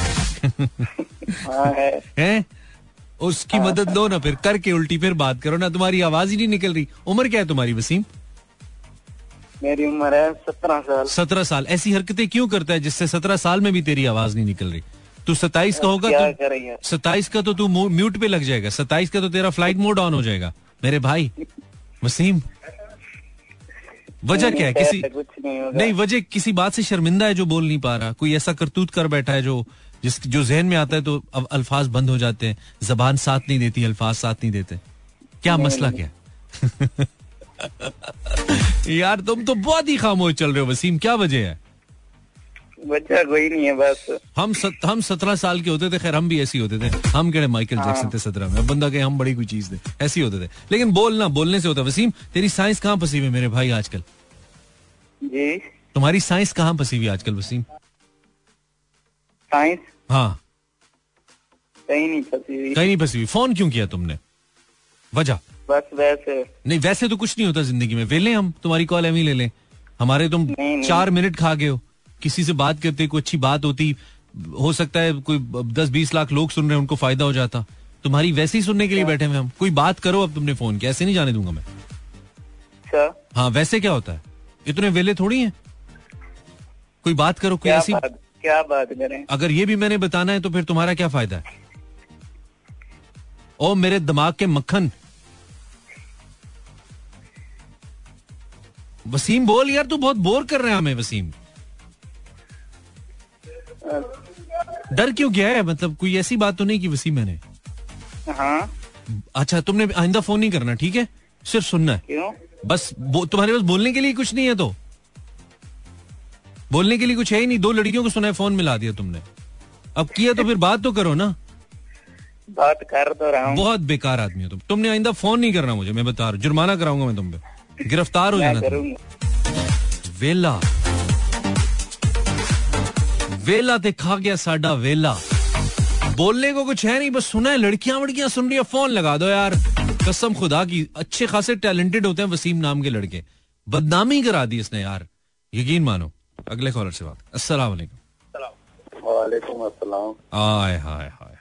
हाँ है। है? उसकी मदद लो ना फिर करके उल्टी फिर बात करो ना तुम्हारी आवाज़ ही नहीं निकल रही। उम्र क्या है तुम्हारी वसीम? मेरी उम्र है सत्रह साल। सत्रह साल। ऐसी हरकतें क्यों करता है जिससे सत्रह साल में भी तेरी आवाज़ नहीं निकल रही? तू सताइस का होगा क्या तो करेंगे का तो तू म्यूट पे लग जाएगा। सत्ताईस का तो तेरा फ़्लाइट मोड ऑन हो जाएगा। मेरे भाई वसीम वजह क्या है? किसी नहीं नहीं वजह किसी बात से शर्मिंदा है जो बोल नहीं पा रहा? कोई ऐसा करतूत कर बैठा है जो जिस जो जहन में आता है तो अब अल्फाज बंद हो जाते हैं। जबान साथ नहीं देती अल्फाज साथ नहीं देते। क्या मसला क्या है? यार तुम तो बहुत ही खामोश चल रहे हो वसीम। क्या वजह है? बच्चा कोई नहीं है बस। हम सत, हम सत्रह साल के होते थे खैर हम भी ऐसे होते थे। हम कहते माइकल जैक्सन थे सत्रह में। बंदा कहे हम बड़ी कोई चीज़ थे। ऐसे होते थे। लेकिन बोलना बोलने से होता है। वसीम तेरी साइंस कहाँ फंसी हुई मेरे भाई आजकल? जी। तुम्हारी साइंस कहाँ फंसी हुई आजकल वसीम? साइंस? हाँ। कहीं नहीं फंसी हुई। कहीं नहीं फंसी हुई। फ़ोन क्यों किया तुमने? वजह। बस वैसे। नहीं वैसे तो कुछ नहीं होता ज़िंदगी में। वेले हम तुम्हारी कॉल एम ही ले लें। हमारे तुम नहीं, नहीं। चार मिनट खा गए हो। किसी से बात करते कोई अच्छी बात होती हो सकता है कोई दस बीस लाख लोग सुन रहे हैं उनको फ़ायदा हो जाता। तुम्हारी वैसे ही सुनने के लिए बैठे हुए हम। कोई बात करो अब तुमने फ़ोन किया ऐसे नहीं जाने दूँगा मैं। अच्छा। हाँ वैसे क्या होता है? इतने वेले थोड़ी हैं? कोई बात करो कोई ऐसी बात क्या बात करें? अगर ये भी मैंने बताना है तो फिर तुम्हारा क्या फ़ायदा है? ओ मेरे दिमाग के मक्खन। वसीम बोल यार तू बहुत बोर कर रहे हैं हमें वसीम। डर क्यों गया है? मतलब कोई ऐसी बात तो नहीं की वसीम मैंने? हाँ। अच्छा तुमने आइंदा फ़ोन नहीं करना ठीक है? सिर्फ़ सुनना है। क्यों? बस तुम्हारे पास बोलने के लिए कुछ नहीं है तो। बोलने के लिए कुछ है ही नहीं दो लड़कियों को सुना है फ़ोन मिला दिया तुमने। अब किया तो फिर बात तो करो ना। बात कर तो रहा हूँ। बहुत बेकार आदमी हो तुम। तुमने आइंदा फ़ोन नहीं करना मुझे मैं बता रहा हूँ जुर्माना कराऊँगा मैं तुम पे। गिरफ़्तार हो मैं जाना वेला। वेला ते खा गया साडा वेला। बोलने को कुछ है नहीं बस सुना है लड़कियाँ वड़कियाँ सुन रही है फ़ोन लगा दो यार। कसम खुदा की अच्छे खासे टैलेंटेड होते हैं वसीम नाम के लड़के। बदनामी करा दी इसने यार। यकीन मानो। अगले कॉलर से बात। अस्सलाम वालेकुम। वालेकुम अस्सलाम। हाय हाय हाय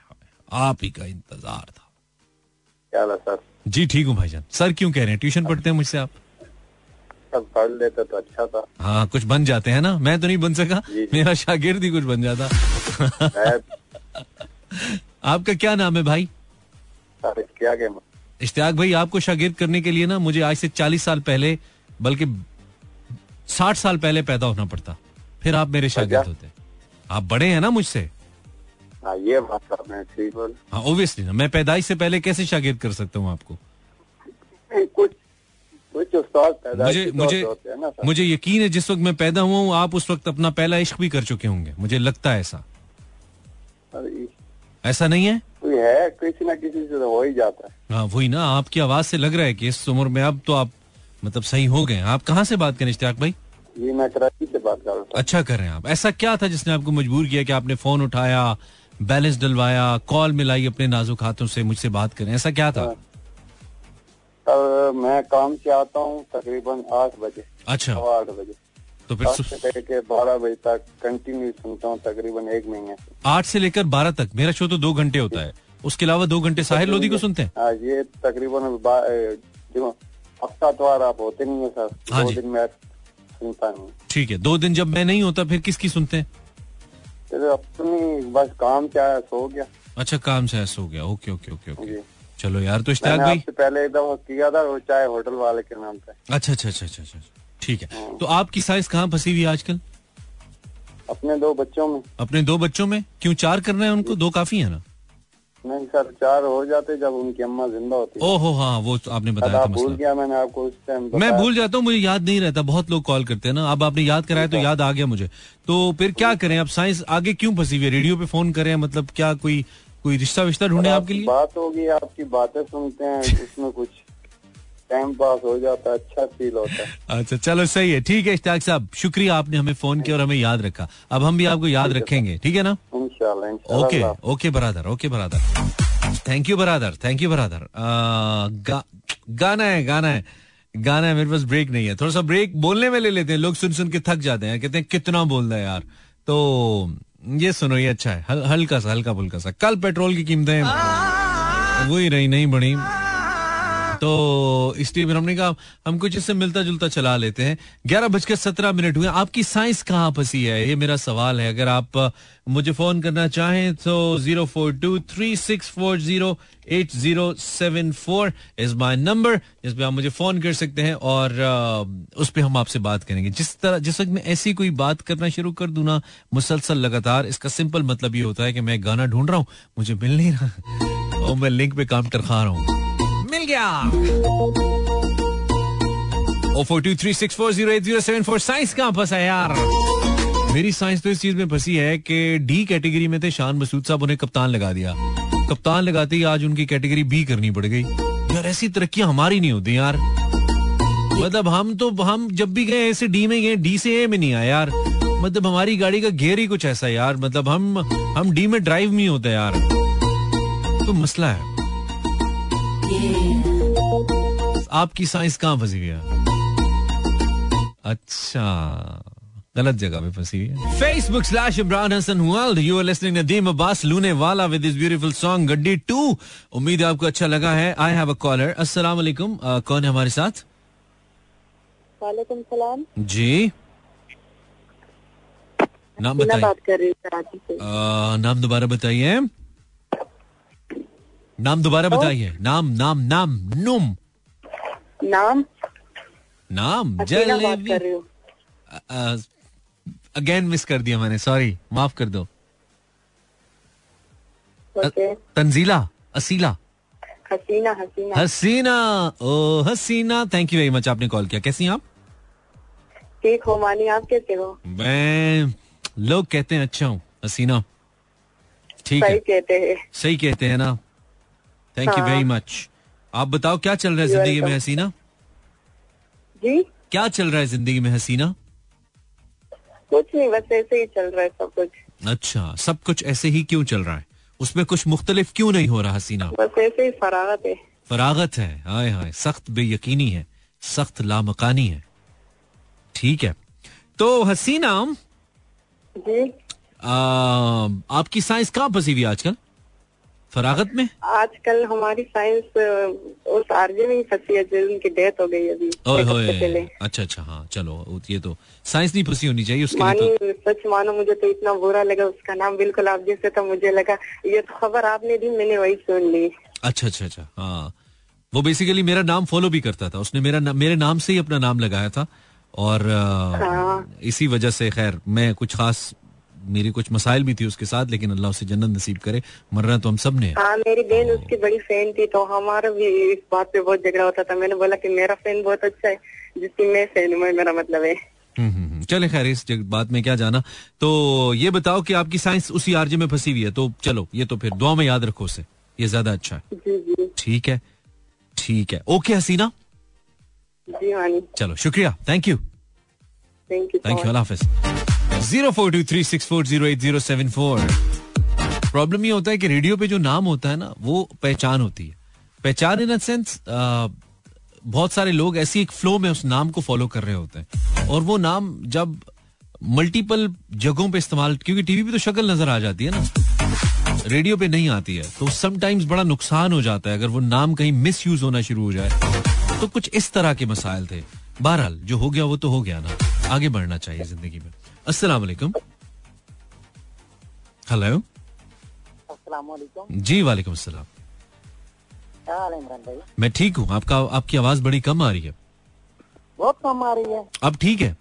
आप ही का इंतज़ार था। क्या सर? जी ठीक हूँ भाईजान। सर क्यों कह रहे हैं? ट्यूशन पढ़ते हैं मुझसे आप? पढ़ लेते तो अच्छा था। हाँ कुछ बन जाते हैं ना? मैं तो नहीं बन सका। मेरा शागिर्द ही कुछ बन जाता। आपका क्या नाम है भाई? इश्तियाक भाई आपको शागिर्द करने के लिए ना मुझे आज से चालीस साल पहले बल्कि साठ साल पहले पैदा होना पड़ता। फिर आप मेरे शागिर्द होते। आप बड़े हैं ना मुझसे? हाँ ये बात आपने हाँ ओबियसली ना। मैं पैदाइश से पहले कैसे शागिर्द कर सकता हूँ आपको? कुछ कुछ उस्ताद मुझे मुझे हैं मुझे यकीन है जिस वक्त मैं पैदा हुआ हूँ आप उस वक्त अपना पहला इश्क भी कर चुके होंगे। मुझे लगता है ऐसा। ऐसा नहीं है? कोई है किसी ना किसी से तो हो ही जाता है। हाँ वही ना आपकी आवाज़ से लग रहा है कि इस उम्र में अब तो आप मतलब सही हो गए आप कहाँ से बात करें इश्तियाक भाई? ये मैं कराची से बात कर रहा था अच्छा कर रहे हैं आप। ऐसा क्या था जिसने आपको मजबूर किया कि आपने फ़ोन उठाया बैलेंस डलवाया कॉल मिलाई अपने नाजुक हाथों से मुझसे बात करें? ऐसा क्या था? सर मैं काम से आता हूँ तकरीबन आठ बजे अच्छा। आठ बजे। तो फिर सु- से लेके बारह बजे तक कंटिन्यू सुनता हूँ तकरीबन एक महीने से। आठ से लेकर बारह तक मेरा शो तो दो घंटे होता है। उसके अलावा दो घंटे साहिर लोधी को सुनते हैं? हाँ ये तकरीबन हफ़्ता तो आप होते नहीं है सर। हाँ दो दिन मैं सुनता नहीं ठीक है दो दिन जब मैं नहीं होता फिर किसकी सुनते हैं? अपनी बस काम क्या है सो गया। अच्छा काम से ऐसा हो गया। Okay okay okay okay. चलो यार तो इश्तियाक मैंने भाई? पहले एक दफ़ा किया था वो चाहे होटल वाले के नाम पे। अच्छा अच्छा अच्छा अच्छा अच्छा ठीक है। तो आपकी साइज़ कहाँ फंसी हुई है आजकल? अपने दो बच्चों में। अपने दो बच्चों में? क्यों चार करना है उनको? दो काफ़ी है ना? नहीं सर चार हो जाते जब उनकी अम्मा ज़िंदा होती ओहो हाँ वो तो आपने बताया था भूल गया मैंने आपको उस टाइम मैं भूल जाता हूँ मुझे याद नहीं रहता बहुत लोग कॉल करते हैं ना। अब आपने याद कराया तो याद आ गया मुझे। तो फिर क्या करें अब साइंस आगे क्यों फंसी हुई है? रेडियो पे फ़ोन करें मतलब क्या कोई कोई रिश्ता विश्ता ढूंढे आपके लिए? बात होगी आपकी बातें सुनते हैं उसमें कुछ टाइम पास हो जाता है अच्छा फील होता है। अच्छा चलो सही है। ठीक है इश्ताक साहब शुक्रिया आपने हमें फ़ोन किया और हमें याद रखा। अब हम भी आपको याद रखेंगे। ठीक है ना? इंशाल्लाह ओके ओके बरादर ओके बरादर थैंक यू बरादर थैंक यू बरादर गाना है गाना है। गाना है मेरे पास ब्रेक नहीं है। थोड़ा सा ब्रेक बोलने में ले लेते हैं। लोग सुन सुन के थक जाते हैं। कहते हैं कितना बोल रहा है यार। तो ये सुनो ये अच्छा है। हल, हल्का सा हल्का फुल्का सा। कल पेट्रोल की कीमतें वही रही नहीं बढ़ी। तो इसलिए हमने कहा, हम कुछ इससे मिलता जुलता चला लेते हैं। ग्यारह बजकर सत्रह मिनट हुए, आपकी साइंस कहाँ फंसी है? ये मेरा सवाल है। अगर आप मुझे फ़ोन करना चाहें तो zero four two three six four zero eight zero seven four is my number जिस पे आप मुझे फ़ोन कर सकते हैं और उस पर हम आपसे बात करेंगे। जिस तरह, जिस वक्त मैं ऐसी कोई बात करना शुरू कर दूँ ना, मुसलसल लगातार, इसका सिंपल मतलब ये होता है कि मैं गाना ढूंढ रहा हूँ, मुझे मिल नहीं रहा। और मैं लिंक पे काम टरखा रहा हूँ। गया ओ four two three six four zero eight zero seven four science कहाँ फंसा यार? मेरी साइंस तो इस चीज़ में फंसी है कि डी कैटेगरी में थे शान मसूद साहब, उन्हें कप्तान लगा दिया। कप्तान लगाते ही आज उनकी कैटेगरी बी करनी पड़ गई। यार, ऐसी तरक्कियाँ हमारी नहीं होती यार। मतलब हम तो हम जब भी गए ऐसे डी में गए डी से ए में नहीं आया यार। मतलब हमारी गाड़ी का गेयर ही कुछ ऐसा यार। मतलब हम हम डी में ड्राइव नहीं होता यार। तो मसला है। आपकी साइंस कहाँ फंसी हुई है? अच्छा गलत जगह पे फंसी हुई है। Facebook slash Imran Hasan world you are listening Nadeem Abbas Lonay Wala with this beautiful song गड्डी टू उम्मीद है आपको अच्छा लगा है। आई हैव अ कॉलर अस्सलाम वालेकुम। कौन है हमारे साथ? वालेकुम सलाम। जी। नाम बताइए। बात कर रही कराची से। नाम दोबारा बताइए। नाम दोबारा बताइए। नाम नाम नाम नुम। नाम? नाम जलेबी अगेन मिस कर दिया मैंने सॉरी माफ़ कर दो। Okay. Tanzeela Aseela Hasina Hasina. Hasina O Haseena thank you very much आपने कॉल किया। कैसी हैं आप? ठीक हो मानी आप कैसे हो? मैं लोग कहते हैं अच्छा हूँ हसीना। ठीक सही है कहते हैं। सही कहते हैं ना। Thank you. वेरी मच आप बताओ क्या चल रहा है ज़िंदगी में हसीना? जी? क्या चल रहा है ज़िंदगी में हसीना? कुछ नहीं बस ऐसे ही चल रहा है सब कुछ। अच्छा सब कुछ ऐसे ही क्यों चल रहा है? उसमें कुछ मुख्तलिफ़ क्यों नहीं हो रहा हसीना? बस ऐसे ही फरागत है। फरागत है? हाय हाय सख्त बेयकीनी है सख्त लामकानी है। ठीक है। तो हसीना जी। आ, आपकी साइंस कहाँ फंसी हुई आजकल? फरागत में? आजकल हमारी साइंस उस आरजे में ही फंसी है जिनकी डेथ हो गई अभी ओए अच्छा अच्छा हाँ चलो ये तो साइंस नहीं फंसी होनी चाहिए उसके लिए मानी तो। सच मानो मुझे तो इतना बुरा लगा उसका नाम बिल्कुल आप जैसे तो मुझे लगा ये तो खबर आपने दी मैंने वही सुन ली। अच्छा अच्छा अच्छा हाँ। वो बेसिकली मेरा नाम फॉलो भी करता था उसने मेरा ना, मेरे नाम से ही अपना नाम लगाया था और आ, हाँ। इसी वजह से खैर मैं कुछ खास मेरी कुछ मसाइल भी थी उसके साथ लेकिन अल्लाह उसे जन्नत नसीब करे। मरना तो हम सबने। है। हाँ मेरी बहन उसकी बड़ी फ़ैन थी तो हमारा भी इस बात पे बहुत झगड़ा होता था। मैंने बोला कि मेरा फ़ैन बहुत अच्छा है जिसकी मैं फ़ैन हूँ मेरा मतलब है। हम्म, हम्म, हम्म। चले खैर इस बात में क्या जाना। तो ये बताओ कि आपकी साइंस उसी आरजे में फंसी हुई है तो चलो ये तो फिर दुआ में याद रखो उसे। ये ज़्यादा अच्छा है। ठीक है। ठीक है। ओके हसीना। जी मानी चलो शुक्रिया। Thank you thank you thank you Allah Hafiz. Zero four two three six four zero eight zero seven four. Problem ये होता है कि रेडियो पे जो नाम होता है ना, वो पहचान होती है। पहचान इन सेंस बहुत सारे लोग ऐसी एक फ्लो में उस नाम को फॉलो कर रहे होते हैं। और वो नाम जब मल्टीपल जगहों पे इस्तेमाल, क्योंकि टीवी पे तो शक्ल नज़र आ जाती है ना, रेडियो पे नहीं आती है तो समटाइम्स बड़ा नुकसान हो जाता है अगर वो नाम कहीं मिस यूज़ होना शुरू हो जाए। तो कुछ इस तरह के मसाइल थे। बहरहाल, जो हो गया वो तो हो गया ना। आगे बढ़ना चाहिए ज़िंदगी में। अस्सलाम वालेकुम हेलो जी वालेकुम अस्सलाम मैं ठीक हूँ। आपका आपकी आवाज़ बड़ी कम आ रही है। बहुत कम आ रही है। अब ठीक है।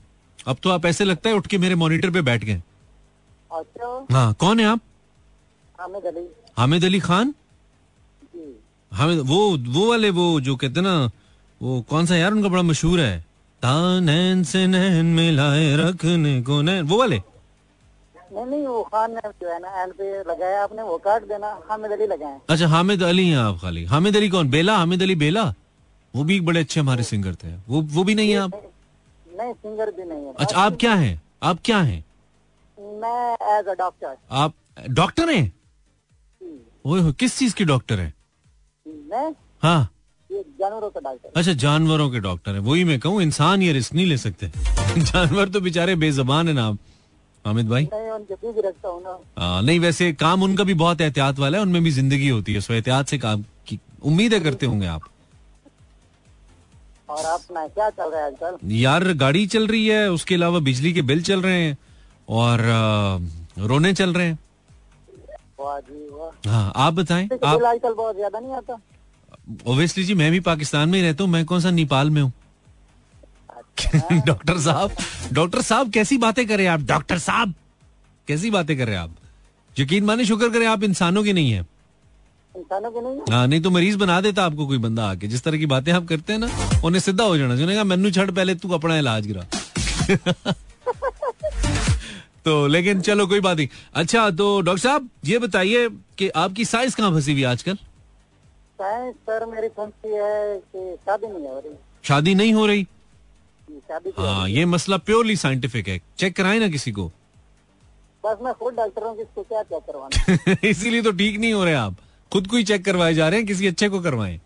अब तो आप ऐसे लगता है उठ के मेरे मॉनिटर पे बैठ गए। अच्छा। हाँ कौन है आप? हामिद अली। हामिद अली खान? हामिद वो वो वाले वो जो कहते ना वो कौन सा यार उनका बड़ा मशहूर है। तानैन से नैन मिलाए रखने को नैन वो वाले? नहीं नहीं वो खान ने जो है ना एंड पे लगाया आपने वो काट देना हामिद अली लगाए। अच्छा हामिद अली हैं आप खाली। हामिद अली कौन? बेला? हामिद अली बेला? वो भी बड़े अच्छे हमारे सिंगर थे। वो वो भी नहीं है आप? नहीं सिंगर भी नहीं है। अच्छा आप क्या हैं? आप क्या हैं? मैं एज अ डॉक्टर आप डॉक्टर हैं? ओए किस चीज़ के डॉक्टर हैं? मैं? हाँ। जानवरों का डॉक्टर अच्छा जानवरों के डॉक्टर है। वही मैं कहूँ इंसान ये रिस्क नहीं ले सकते। जानवर तो बेचारे बेजबान है ना आप हामिद भाई? आ, नहीं वैसे काम उनका भी बहुत एहतियात वाला है उनमें भी ज़िंदगी होती है। सो एहतियात से काम की उम्मीदें करते होंगे आप। और अपना क्या चल रहा है आजकल? यार गाड़ी चल रही है उसके अलावा बिजली के बिल चल रहे हैं और रोने चल रहे हैं। वाह जी वाह। हाँ आप बताएँ आप आजकल बहुत ज़्यादा नहीं आता? ओबियसली जी मैं भी पाकिस्तान में ही रहता हूँ मैं कौन सा नेपाल में हूँ? डॉक्टर साहब डॉक्टर साहब कैसी बातें करें आप? डॉक्टर साहब कैसी बातें कर रहे आप? यकीन माने शुक्र करें आप इंसानों के नहीं है। इंसानों के नहीं हाँ? नहीं तो मरीज़ बना देता आपको कोई बंदा आके। जिस तरह की बातें आप करते हैं ना उन्हें सीधा हो जाना। सुनेगा मैनू छड़ पहले तू अपना इलाज गिरा तो लेकिन चलो कोई बात नहीं। अच्छा तो डॉक्टर साहब ये बताइए कि आपकी साइज़ कहाँ फंसी हुई आजकल? साइंस सर मेरी फंसी है कि शादी नहीं हो रही। शादी नहीं हो रही? हाँ ये मसला प्योरली साइंटिफिक है। चेक कराए ना किसी को। बस मैं खुद डॉक्टर हूँ किसको क्या चेक करवाना? इसीलिए तो ठीक नहीं हो रहे आप। खुद को ही चेक करवाए जा रहे हैं किसी अच्छे को करवाएँ।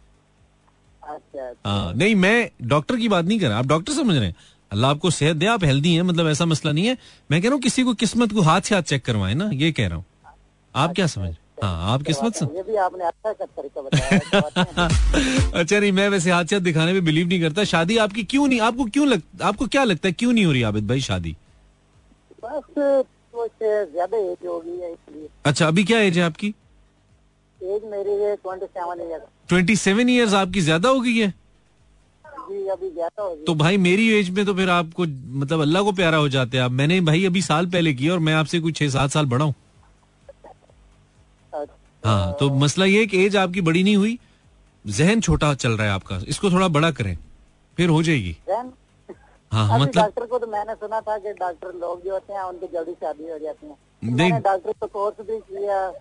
अच्छा अच्छा। हाँ नहीं मैं डॉक्टर की बात नहीं कर रहा। आप डॉक्टर समझ रहे हैं। अल्लाह आपको सेहत दे आप हेल्दी हैं मतलब ऐसा मसला नहीं है। मैं कह रहा हूँ किसी को किस्मत को हाथ से हाथ चेक करवाए ना ये कह रहा हूँ। आप क्या समझ हाँ आप किस्मत से ये भी आपने अच्छा तरीका बताया अच्छा नहीं मैं वैसे हाथ दिखाने में बिलीव नहीं करता। शादी आपकी क्यों नहीं आपको क्यों लग आपको क्या लगता है क्यों नहीं हो रही आबिद भाई शादी? बस कुछ ज़्यादा एज हो गई है इसलिए। अच्छा अभी क्या एज है आपकी? एज मेरी है twenty seven year twenty seven years आपकी ज़्यादा हो गई है? तो भाई मेरी एज में तो फिर आपको मतलब अल्लाह को प्यारा हो जाते हैं आप। मैंने भाई अभी साल पहले किया और मैं आपसे कुछ छह सात साल बड़ा हूँ। हाँ तो मसला ये है कि एज आपकी बड़ी नहीं हुई जहन छोटा चल रहा है आपका इसको थोड़ा बड़ा करें फिर हो जाएगी। Then, हाँ मतलब डॉक्टर को तो मैंने सुना था कि डॉक्टर लोग जो होते हैं उनकी जल्दी शादी हो जाती है। नहीं। डॉक्टर को कोर्स भी किया।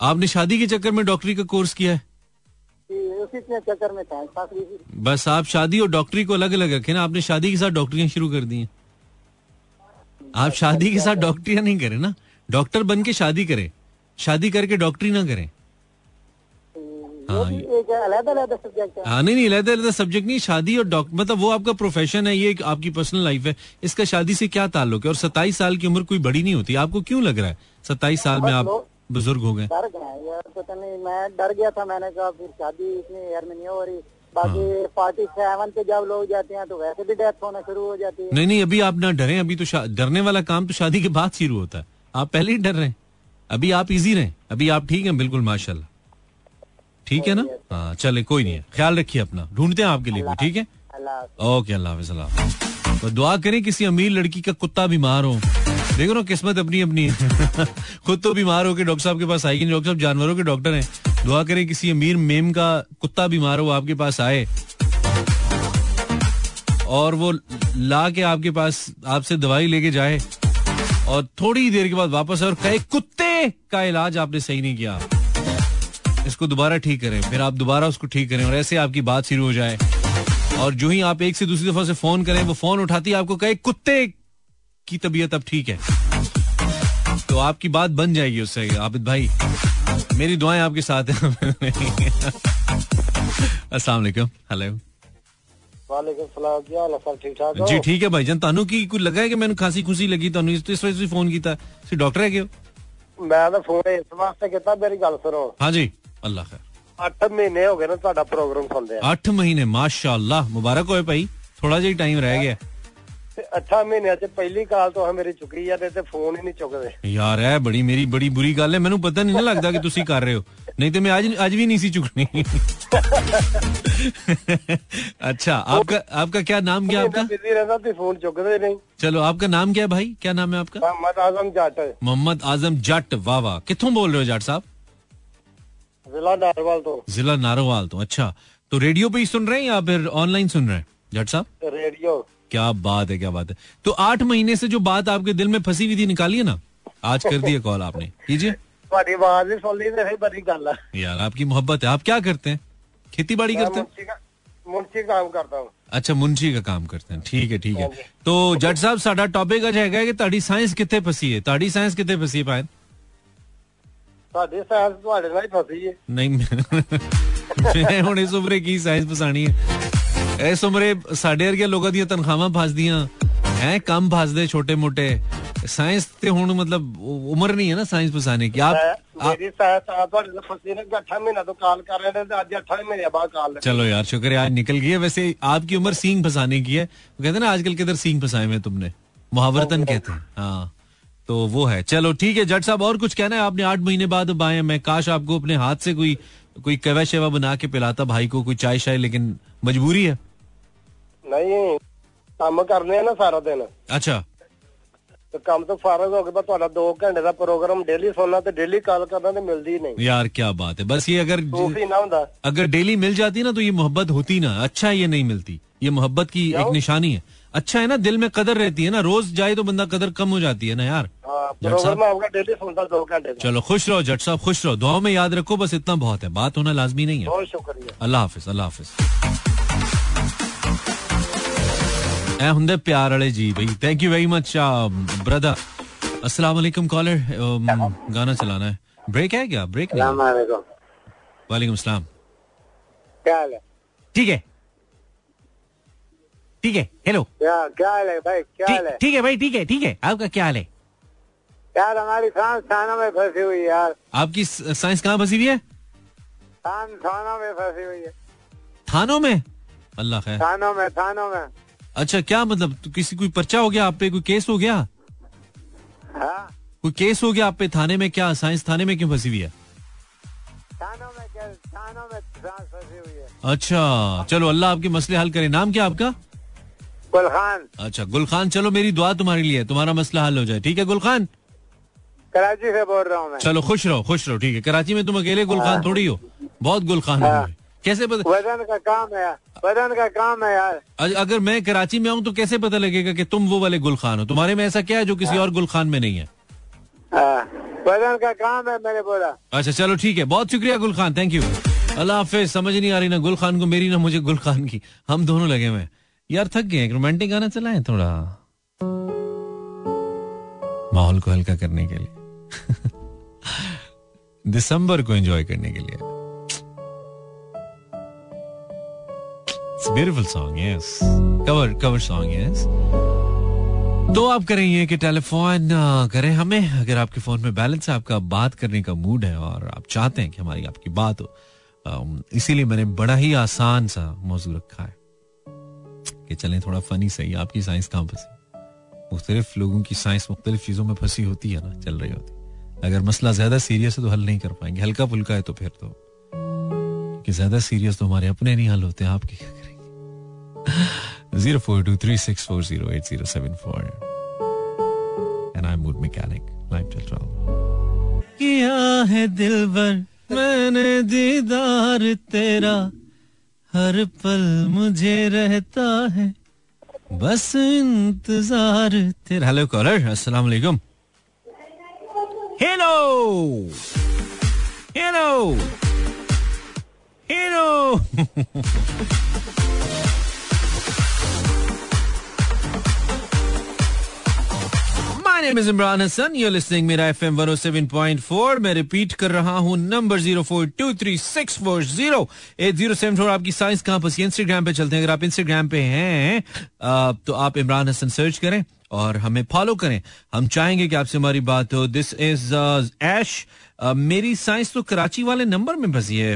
आपने शादी के चक्कर में डॉक्टरी का कोर्स किया है? उसी के चक्कर में था। बस आप शादी और डॉक्टरी को अलग अलग रखे ना आपने शादी के साथ डॉक्टरियाँ शुरू कर दी हैं। आप शादी के साथ डॉक्टरियाँ नहीं करें ना डॉक्टर बन के शादी करें। शादी करके डॉक्टरी ना करें। हाँ, है। हाँ नहीं नहीं अलग अलग सब्जेक्ट नहीं शादी और डॉक्टर मतलब वो आपका प्रोफेशन है ये एक आपकी पर्सनल लाइफ है। इसका शादी से क्या ताल्लुक है? और सत्ताईस साल की उम्र कोई बड़ी नहीं होती। आपको क्यों लग रहा है? सत्ताईस साल में आप बुज़ुर्ग हो गए। डर गया था मैंने कहा फिर शादी इतनी यार में नहीं हो रही। बाकी सेवन पे जब लोग जाते हैं तो वैसे भी डेथ होना शुरू हो जाती है। नहीं नहीं अभी आप ना डरे अभी तो डरने वाला काम तो शादी के बाद शुरू होता है। आप पहले ही डर रहे हैं। अभी आप इजी रहें। अभी आप ठीक हैं बिल्कुल माशाल्लाह। ठीक है ना? हाँ चले कोई नहीं है। ख्याल रखिए अपना। ढूंढते हैं आपके लिए भी ठीक है? ओके अल्लाह हाफिज तो दुआ करें किसी अमीर लड़की का कुत्ता बीमार हो। देखो ना किस्मत अपनी अपनी है। खुद तो बीमार हो के डॉक्टर साहब के पास आएगी नहीं, डॉक्टर साहब जानवरों के डॉक्टर हैं। दुआ करें किसी अमीर मेम का कुत्ता बीमार हो आपके पास आए। और वो ला के आपके पास आपसे दवाई लेके जाए। और थोड़ी देर के बाद वापस आए और कहे कुत्ते का इलाज आपने सही नहीं किया। इसको दोबारा ठीक करें फिर आप दोबारा उसको ठीक करें और ऐसे आपकी बात शुरू हो जाए। और जो ही आप एक से दूसरी दफ़ा से फ़ोन करें वो फ़ोन उठाती आपको कहे कुत्ते की तबीयत अब ठीक है। तो आपकी बात बन जाएगी उससे आबिद भाई। मेरी दुआएँ आपके साथ हैं। अस्सलाम वालेकुम। हेलो। जी ठीक है भाईजान। तानू की कुछ लगा है कि मैंने खांसी खुशी लगी? तानू इस इस वजह से फ़ोन किया डॉक्टर है क्यों ਮੈਂ ਤਾਂ ਫੋਨ ਇਸ ਵਾਸਤੇ ਕੀਤਾ ਮੇਰੀ ਗੱਲ ਸੁਣੋ ਹਾਂਜੀ ਅੱਲਾ ਖੈਰ 8 ਮਹੀਨੇ ਹੋ ਗਏ ਨੇ ਤੁਹਾਡਾ ਪ੍ਰੋਗਰਾਮ ਸੁਣਦੇ ਆ 8 ਮਹੀਨੇ ਮਾਸ਼ਾਅੱਲਾ ਮੁਬਾਰਕ ਹੋਏ ਭਾਈ ਥੋੜਾ ਜਿਹਾ ਟਾਈਮ ਰਹਿ ਗਿਆ अच्छा, आपका क्या नाम क्या चलो आपका नाम क्या भाई? क्या नाम है आपका? मोहम्मद आज़म जट। मोहम्मद आज़म जट वाह वाह। कितों बोल रहे हो जट साहब? जिला नारोवाल तो। जिला नारोवाल तो अच्छा। तो रेडियो पे ही सुन रहे हैं या फिर ऑनलाइन सुन रहे हैं जट साहब? रेडियो। क्या बात है क्या बात है तो आठ महीने से जो बात आपके दिल में फंसी हुई थी निकालिए ना आज कर दिया कॉल आपने कीजिए ਤੁਹਾਡੀ ਆਵਾਜ਼ ਨਹੀਂ ਸੁਣ ਲਈ ਤੇ ਫਿਰ ਬੜੀ ਗੱਲ ਆ यार आपकी मोहब्बत है आप क्या करते हैं खेती बाड़ी ਮੈਂ करते हैं ਮੁੰਸ਼ੀ ਕਾ- ਮੁੰਸ਼ੀ ਕੰਮ ਕਰਦਾ ਹਾਂ अच्छा मुंशी का काम करते हैं ठीक है ठीक है तो जट साहब साडा टॉपिक ਅੱਜ ਹੈਗਾ ਕਿ ਤੁਹਾਡੀ ਸਾਇੰਸ ਕਿੱਥੇ ਫਸੀ ਹੈ ਤੁਹਾਡੀ ਸਾਇੰਸ ਕਿੱਥੇ ਫਸੀ ਹੈ ਭਾਈ ਤੁਹਾਡੀ ਸਾਇੰਸ ਤੁਹਾਡੇ ਨਾਲ ਹੀ ਫਸੀ ਹੈ ਨਹੀਂ ਮੈਂ ਹੁਣ ਇਸ ਉਮਰੇ ਕੀ ਸਾਇੰਸ ਫਸਾਣੀ ਹੈ ਇਸ ਉਮਰੇ ਸਾਡੇ ਵਰਗੇ ਲੋਕਾਂ ਦੀਆਂ ਤਨਖਾਹਾਂ ਫਸਦੀਆਂ। ਹੈ ਕੰਮ ਫਸਦੇ ਛੋਟੇ ਮੋਟੇ। ਸਾਇੰਸ ਤੇ ਹੁਣ ਮਤਲਬ ਉਮਰ ਨਹੀਂ ਹੈ ਨਾ ਸਾਇੰਸ ਪਸਾਨੇ ਕੀ ਆਪ ਮੇਰੀ चलो यार शुक्रिया आज निकल गई है वैसे आपकी उम्र सींग फसाने की है वो कहते हैं ना आजकल किधर सींग फसाए हुए तुमने मुहावरतन कहते हैं हाँ तो वो है चलो ठीक है जट साहब और कुछ कहना है आपने आठ महीने बाद बाएँ मैं काश आपको अपने हाथ से कोई कोई कवा शेवा बना के पिलाता भाई को कोई चाय शाय लेकिन मजबूरी है ਨਹੀਂ ਕੰਮ ਕਰਨੇ ਆ ਨਾ ਸਾਰਾ ਦਿਨ अच्छा ਤੇ ਕੰਮ ਤੋਂ ਫਾਰਗ ਹੋ ਕੇ ਬਸ ਤੁਹਾਡਾ 2 ਘੰਟੇ ਦਾ ਪ੍ਰੋਗਰਾਮ ਡੇਲੀ ਸੁਣਨਾ ਤੇ ਡੇਲੀ ਕਾਲ ਕਰਨਾ ਤੇ ਮਿਲਦੀ ਹੀ ਨਹੀਂ यार क्या बात है बस ये अगर ਸੂਫੀ ਨਾ ਹੁੰਦਾ अगर डेली मिल जाती ना तो ये मोहब्बत होती ना अच्छा ये नहीं मिलती ये मोहब्बत की एक निशानी है अच्छा है ना दिल में कदर रहती है ना रोज जाए तो बंदा कदर कम हो जाती है ना यार ਹਾਂ जट ਪ੍ਰੋਗਰਾਮ साहब आपका डेली सुनता दो घंटे का चलो खुश रहो जट साहब खुश रहो दुआओं में याद रखो बस इतना बहुत है बात होना लाजमी नहीं है बहुत शुक्रिया अल्लाह हाफिज अल्लाह हाफिज ਐ ਹੁੰਦੇ ਪਿਆਰ ਵਾਲੇ ਜੀ भाई thank you very much brother अस्सलाम वालेकुम कॉलर गाना चलाना है ब्रेक है क्या ब्रेक नहीं वालेकुम वालेकुम सलाम क्या हाल है ठीक है ठीक है हेलो क्या क्या हाल है भाई क्या हाल ठीक है ठीक है भाई ठीक है ठीक है आपका क्या हाल है यार हमारी सांस थानों में फंसी हुई है यार आपकी स- साइंस कहाँ फंसी हुई है थान थानों में फंसी हुई है थानों में अल्लाह खैर थानों में थानों में अच्छा क्या मतलब? तो किसी कोई पर्चा हो गया आप पे? कोई केस हो गया? हाँ। कोई केस हो गया आप पे? थाने में क्या साइंस थाने में क्यों फंसी हुई है? थानों में क्या थानों में सांस फंसी हुई है। अच्छा चलो अल्लाह आपके मसले हल करे। नाम क्या आपका? गुल खान। अच्छा गुलखान चलो मेरी दुआ तुम्हारे लिए तुम्हारा मसला हल हो जाए। ठीक है गुलखान कराची से बोल रहा हूँ चलो खुश रहो खुश रहो। ठीक है कराची में तुम अकेले गुलखान थोड़ी हो। बहुत गुलखान हो। कैसे पता वज़न का काम है वज़न का काम है यार। अगर मैं कराची में आऊँ तो कैसे पता लगेगा कि तुम वो वाले गुलखान हो? तुम्हारे में ऐसा क्या है जो किसी और गुलखान में नहीं है? हाँ, वज़न का काम है मैंने बोला। अच्छा चलो ठीक है बहुत शुक्रिया गुलखान थैंक यू अल्लाह हाफिज समझ नहीं आ रही ना गुलखान को मेरी ना मुझे गुलखान की। हम दोनों लगे हुए यार थक गए रोमांटिक गाना चलाएँ थोड़ा? माहौल को हल्का करने के लिए। दिसंबर को एंजॉय करने के लिए। A beautiful song, yes. Cover cover song, yes. तो आप करें ये कि टेलीफोन करें हमें अगर आपके फ़ोन में बैलेंस है आपका बात करने का मूड है और आप चाहते हैं कि हमारी आपकी बात हो इसीलिए मैंने बड़ा ही आसान सा मौजू रखा है कि चलें थोड़ा फनी सही आपकी साइंस कहाँ फंसी मुख्तलिफ़ लोगों की साइंस मुख्तलिफ़ चीज़ों में फंसी होती है ना चल रही होती। अगर मसला ज़्यादा सीरियस है तो हल नहीं कर पाएँगे हल्का फुल्का है तो फिर तो कि ज़्यादा सीरियस तो हमारे अपने नहीं हल होते आपके zero four two three six four zero eight zero seven four and I mood mechanic life चल रहा किया है दिल भर मैंने दीदार तेरा। हर पल मुझे रहता है बस इंतज़ार तेरा। हेलो कॉलर अस्सलाम वालेकुम hello hello hello My name is Imran Hassan. You're listening मेरा FM 107.4 मैं रिपीट कर रहा हूँ number zero four two three six four zero eight zero seven four आपकी साइंस कहाँ पर इंस्टाग्राम पे चलते हैं। अगर आप इंस्टाग्राम पे हैं तो आप इमरान हसन सर्च करें और हमें फॉलो करें। हम चाहेंगे कि आपसे हमारी बात हो। दिस इज़ ऐश मेरी साइंस तो कराची वाले नंबर में फंसी है।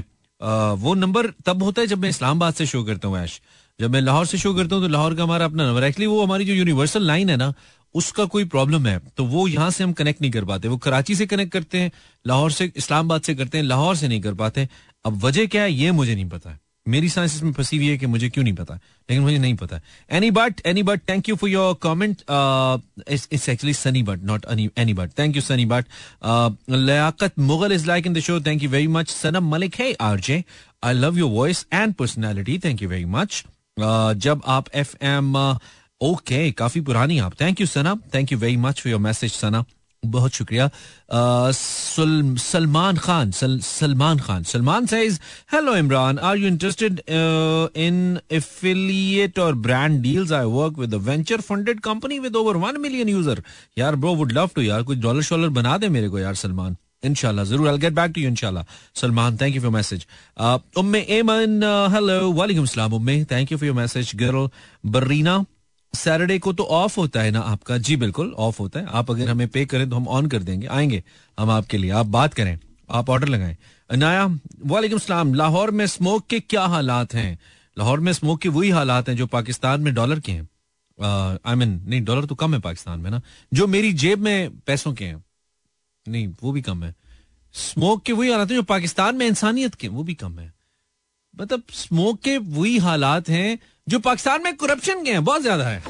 वो नंबर तब होता है जब मैं इस्लामाबाद से शो करता हूँ ऐश जब मैं लाहौर से शो करता हूँ तो लाहौर का हमारा अपना नंबर एक्चुअली वो हमारी जो यूनिवर्सल लाइन है ना उसका कोई प्रॉब्लम है तो वो यहाँ से हम कनेक्ट नहीं कर पाते। वो कराची से कनेक्ट करते हैं, लाहौर से, इस्लामाबाद से करते हैं, लाहौर से नहीं कर पाते अब वजह क्या है, ये मुझे नहीं पता मेरी साइंस इसमें फंसी हुई है कि मुझे क्यों नहीं पता लेकिन मुझे नहीं पता Annie Butt Annie Butt thank you for your comment it's actually Sunny Butt not Annie Butt thank you Sunny Butt Liaquat Mughal is like in the show thank you very much Sanam Malik है RJ I love your voice and personality thank you very much जब आप F M okay काफ़ी पुरानी आप। Thank you Sana thank you very much for your message Sana बहुत शुक्रिया। Salman Khan Salman Khan. Salman hello imran. Are you interested uh, in affiliate or brand deals? I work with a venture funded company with over 1 million यार bro would love to यार कुछ dollar शॉलर बना दे मेरे को यार सलमान इनशाला ज़रूर I get back to you इनशाला Salman thank you for message Umme Eman hello वालेकुम सलाम Umme thank you for your message girl Bareena Saturday को तो ऑफ़ होता है ना आपका? जी बिल्कुल ऑफ़ होता है। आप अगर हमें पे करें तो हम ऑन कर देंगे। आएँगे हम आपके लिए। आप बात करें, आप ऑर्डर लगाएँ। अनाया, वालेकुम सलाम। लाहौर में स्मोक के क्या हालात हैं? लाहौर में स्मोक के वही हालात हैं जो पाकिस्तान में डॉलर के हैं। आई मीन नहीं डॉलर तो कम है पाकिस्तान में ना। जो मेरी जेब में पैसों के हैं। नहीं, वो भी कम है। स्मोक के वही हालात हैं जो पाकिस्तान में इंसानियत के वो भी कम है। मतलब स्मोक के वही हालात हैं जो पाकिस्तान में करप्शन के हैं बहुत ज़्यादा है।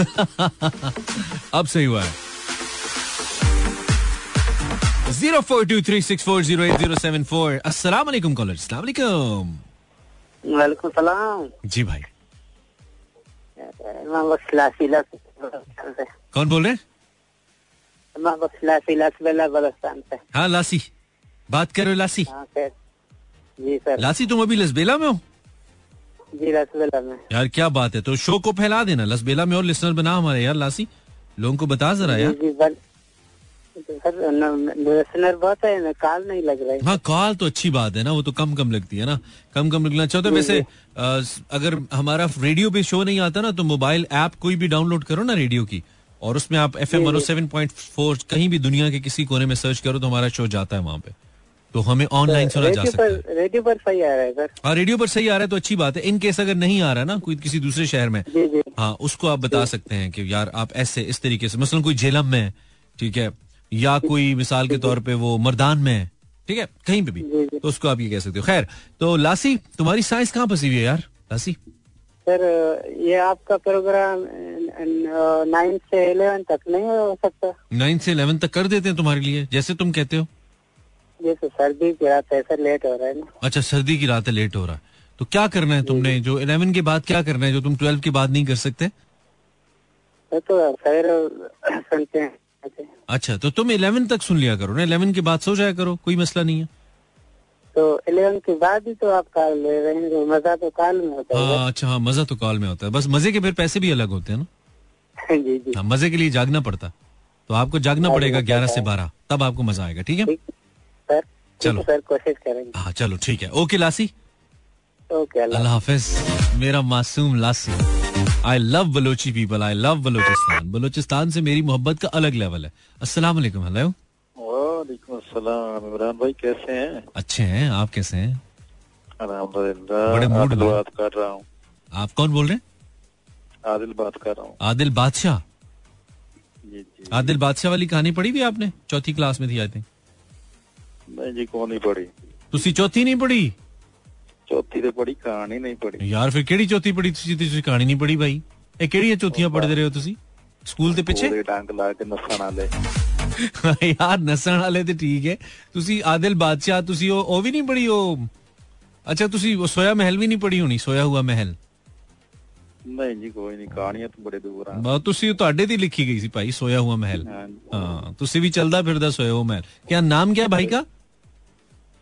अब सही हुआ है। Zero four two three six four zero eight zero seven four. अस्सलाम वालेकुम कॉलर। अस्सलाम वालेकुम वालेकुम सलाम। जी भाई। कौन बोल रहे हैं? हाँ लासी। बात कर रहे हो लासी। हाँ जी सर। लासी तुम अभी लसबेला में हो? जी लसबेला में। यार क्या बात है? तो शो को फैला देना लसबेला में और लिसनर बना हमारे यार लासी। लोगों को बता जरा यार। जी बल लिसनर बहुत है ना नहीं लग रहा है। हाँ कॉल तो अच्छी बात है ना वो तो कम कम लगती है ना। कम कम लगना चाहो तो वैसे अगर हमारा रेडियो पे शो नहीं आता ना तो मोबाइल ऐप कोई भी डाउनलोड करो ना रेडियो की। और उसमें आप F M seven point four कहीं भी दुनिया के किसी कोने में सर्च करो तो हमारा शो जाता है वहाँ पे। तो हमें ऑनलाइन सुना जा सकता है। रेडियो पर सही आ रहा है सर। हाँ रेडियो पर सही आ रहा है तो अच्छी बात है। इन केस अगर नहीं आ रहा ना कोई किसी दूसरे शहर में जी जी। हाँ उसको आप बता सकते हैं कि यार आप ऐसे इस तरीके से मसलन कोई झेलम में ठीक है या कोई मिसाल के तौर पे वो मर्दान में है ठीक है कहीं पे भी। तो उसको आप ये कह सकते हो। खैर तो लासी तुम्हारी साइंस कहाँ फंसी हुई है यार लासी? सर ये आपका प्रोग्राम नाइन से इलेवन तक नहीं हो सकता। नाइन्थ से इलेवन तक कर देते हैं तुम्हारे लिए जैसे तुम कहते हो। जैसे सर्दी की रात है लेट हो रहा है ना। अच्छा सर्दी की रात है लेट हो रहा है। तो क्या करना है तुमने? जो। इलेवन के बाद क्या करना है? जो तुम ट्वेल्व के बाद नहीं कर सकते? तो सुनते हैं। अच्छा तो तुम इलेवन तक सुन लिया करो ना? इलेवन के बाद सो जाया करो कोई मसला नहीं है। तो इलेवन के बाद ही तो आप कॉल ले रहे हैं मज़ा तो कॉल में होता है। हाँ, अच्छा हाँ मज़ा तो कॉल में होता है। बस मज़े के फिर पैसे भी अलग होते हैं ना। जी जी। हाँ मज़े के लिए जागना पड़ता। है। तो आपको जागना पड़ेगा ग्यारह से बारह तब आपको मज़ा आएगा ठीक है? सर। चलो। सर कोशिश करेंगे। हाँ चलो ठीक है। ओके लासी। ओके अल्लाह अल्लाह हाफिज। मेरा मासूम Lasi. I love Balochi people I love Balochistan. Balochistan से मेरी मोहब्बत का अलग लेवल है। अस्सलाम वालेकुम हेलो। वालेकुम अस्सलाम। इमरान भाई कैसे हैं? अच्छे हैं आप कैसे हैं? अल्हम्दुलिल्लाह। बड़े मूड में। बात कर रहा हूँ। आप कौन बोल रहे हैं? आदिल बात कर रहा हूँ। आदिल बादशाह। जी जी। आदिल बादशाह वाली कहानी पढ़ी भी आपने? चौथी क्लास में थी आई थिंक नहीं जी कौन नहीं पढ़ी ਤੁਸੀਂ ਚੌਥੀ ਨਹੀਂ ਪੜ੍ਹੀ चौथी तो पढ़ी कहानी नहीं पढ़ी ਯਾਰ ਫਿਰ ਕਿਹੜੀ ਚੌਥੀ ਪੜ੍ਹੀ ਤੁਸੀਂ ਤੁਸੀਂ ਕਹਾਣੀ ਨਹੀਂ ਪੜ੍ਹੀ ਭਾਈ ਇਹ ਕਿਹੜੀਆਂ ਚੌਥੀਆਂ ਪੜ੍ਹਦੇ ਰਹੇ ਹੋ ਤੁਸੀਂ ਸਕੂਲ ਦੇ ਪਿੱਛੇ पूरे डंग ला के नसन वाले ਯਾਰ ਨਸਣ ਵਾਲੇ ਤੇ ਠੀਕ ਹੈ ਤੁਸੀਂ ਆਦਿਲ ਬਾਦਸ਼ਾਹ ਤੁਸੀਂ ਉਹ ਉਹ ਵੀ ਨਹੀਂ ਪੜ੍ਹੀ ਉਹ ਅੱਛਾ ਤੁਸੀਂ ਉਹ ਸੋਇਆ ਮਹਿਲ ਵੀ ਨਹੀਂ ਪੜ੍ਹੀ ਹੋਣੀ ਸੋਇਆ ਹੁਆ ਮਹਿਲ नहीं जी कोई नहीं कहानियां तो बड़े दूर हैं ਬ- ਤੁਸੀਂ ਤੁਹਾਡੇ ਦੀ ਲਿਖੀ ਗਈ ਸੀ ਭਾਈ ਸੋਇਆ ਹੁਆ ਮਹਿਲ हाँ जी। ਹਾਂ ਤੁਸੀਂ ਵੀ ਚਲਦਾ ਫਿਰਦਾ ਸੋਇਆ ਹੁਆ महल क्या नाम क्या है भाई का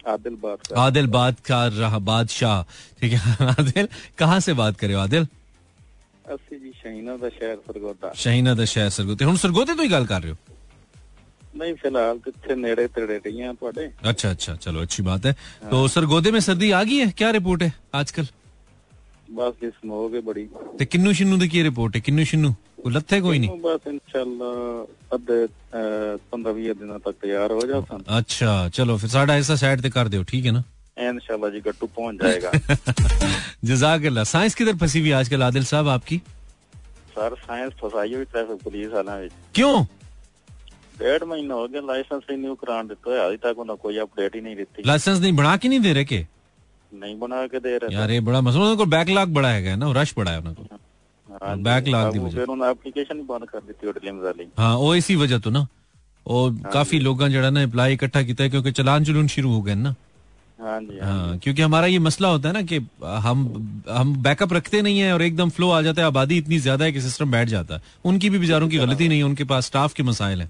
आदिल बात कर आदिल बात का रहा बादशाह ठीक है आदिल कहाँ से बात करे हो आदिल ਅਸੀਂ ਜੀ ਸ਼ਹੀਨਾ ਦਾ ਸ਼ਹਿਰ ਸਰਗੋਦਾ ਸ਼ਹੀਨਾ ਦਾ ਸ਼ਹਿਰ ਸਰਗੋਤੇ ਹੁਣ ਸਰਗੋਤੇ ਤੋਂ ਹੀ ਗੱਲ ਕਰ ਰਹੇ ਹੋ ਨਹੀਂ ਫਿਲਹਾਲ ਤੇ ਇੱਥੇ ਨੇੜੇ ਤੇੜੇ ਰਹੀਆਂ ਤੁਹਾਡੇ अच्छा अच्छा चलो अच्छी बात है तो सरगोदे में सर्दी आ गई है क्या रिपोर्ट है आजकल ਬਸ ਜੀ ਸਮੋਗ ਹੈ ਬੜੀ ਤੇ ਕਿੰਨੂ ਸ਼ਿੰਨੂ ਦੀ ਕੀ ਰਿਪੋਰਟ ਹੈ ਕਿੰਨੂ ਸ਼ਿੰਨੂ लथे कोई नहीं। बस इंशाल्लाह तक तैयार हो अच्छा चलो फिर साडा ऐसा साइड ते कर दियो ठीक है ना? इंशाल्लाह जी गट्टू पहुँच जाएगा। साइंस किधर फंसी हुई आजकल आदिल साहब आपकी? सर साइंस फसाई हुई ट्रैफ़िक पुलिस वाला क्यों? डेढ़ महीना हो गया लाइसेंस ही न्यू देते है अभी तक कोई अपडेट ही नहीं देती लाइसेंस नहीं बना के नहीं दे रहे के? नहीं बना के दे रहे यार ये बड़ा मसला उनको बैकलॉग बड़ा है ना रश बड़ा है उनको ਹਾਂਜੀ। backlog ਦੀ ਉਹ ਵਜ੍ਹਾ। ਫਿਰ ਉਹਨਾਂ ਐਪਲੀਕੇਸ਼ਨ ਹੀ ਬੰਦ ਕਰ ਦਿੱਤੀ ਉਹ ਡਿਲੀਮਸ ਵਾਲੀ हाँ वो इसी वजह तो ना और काफी लोगों जड़ा ना अप्लाई इकट्ठा किया है क्योंकि चलान चलून शुरू हो गए ना ਹਾਂਜੀ हाँ क्योंकि हमारा ये मसला होता है ना कि हम हम बैकअप रखते नहीं है और एकदम फ्लो आ जाता है आबादी इतनी ज्यादा है कि सिस्टम बैठ जाता है उनकी भी बेचारों की गलती नहीं है उनके पास स्टाफ के मसाइल हैं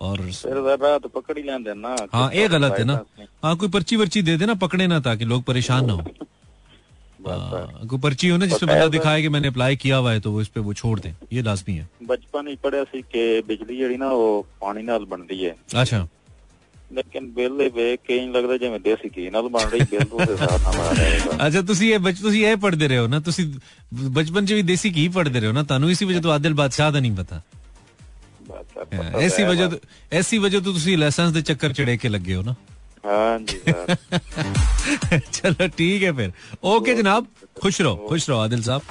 और ਫਿਰ ਰਾਤ ਪਕੜ ਹੀ ਲੈਂਦੇ ਨਾ हाँ ये गलत है ना हाँ कोई पर्ची वर्ची दे देना पकड़े ना ताकि लोग परेशान ना हो हाँ, कोई पर्ची हो ना जिसमें बंदा दिखाए कि मैंने अप्लाई किया हुआ है तो वो इस पे वो छोड़ दें ये लाजमी है ਬਚਪਨ ਹੀ ਪੜਿਆ ਸੀ ਕਿ ਬਿਜਲੀ ਜਿਹੜੀ ਨਾ ਉਹ ਪਾਣੀ ਨਾਲ ਬਣਦੀ ਹੈ अच्छा ਲੇਕਿਨ ਬਿੱਲ ਇਹ ਵੇਖ ਕੇ ਹੀ ਲੱਗਦਾ ਜਿਵੇਂ ਦੇਸੀ ਘੀ ਨਾਲ ਬਣ ਰਹੀ ਬਿੱਲ ਉਹਦੇ ਹਿਸਾਬ ਨਾਲ ਬਣਾ ਰਹੇਗਾ ਅੱਛਾ ਤੁਸੀਂ ਇਹ ਬਚ ਤੁਸੀਂ ਇਹ ਪੜ੍ਹਦੇ ਰਹੇ ਹੋ ਨਾ ਤੁਸੀਂ ਬਚਪਨ 'ਚ ਵੀ ਦੇਸੀ ਘੀ ਪੜ੍ਹਦੇ ਰਹੇ ਹੋ ਨਾ ਤੁਹਾਨੂੰ ਇਸੀ ਵਜ੍ਹਾ ਤੋਂ ਆਦਿਲ ਬਾਦਸ਼ਾਹ ਦਾ ਨਹੀਂ ਪਤਾ ਬਸ ਸਰ, ਹਾਂ, ਪਤਾ ਐਸੀ ਤਾਂ ਹੈ ਵਜ੍ਹਾ ਬਸ। ਤੋਂ ਐਸੀ ਵਜ੍ਹਾ ਤੋਂ ਤੁਸੀਂ ਲਾਇਸੈਂਸ ਦੇ ਚੱਕਰ ਚੜੇ ਕੇ ਲੱਗੇ ਹੋ ਨਾ हाँ जी सर चलो ठीक है फिर। ओके जनाब, खुश रहो खुश रहो, आदिल साहब।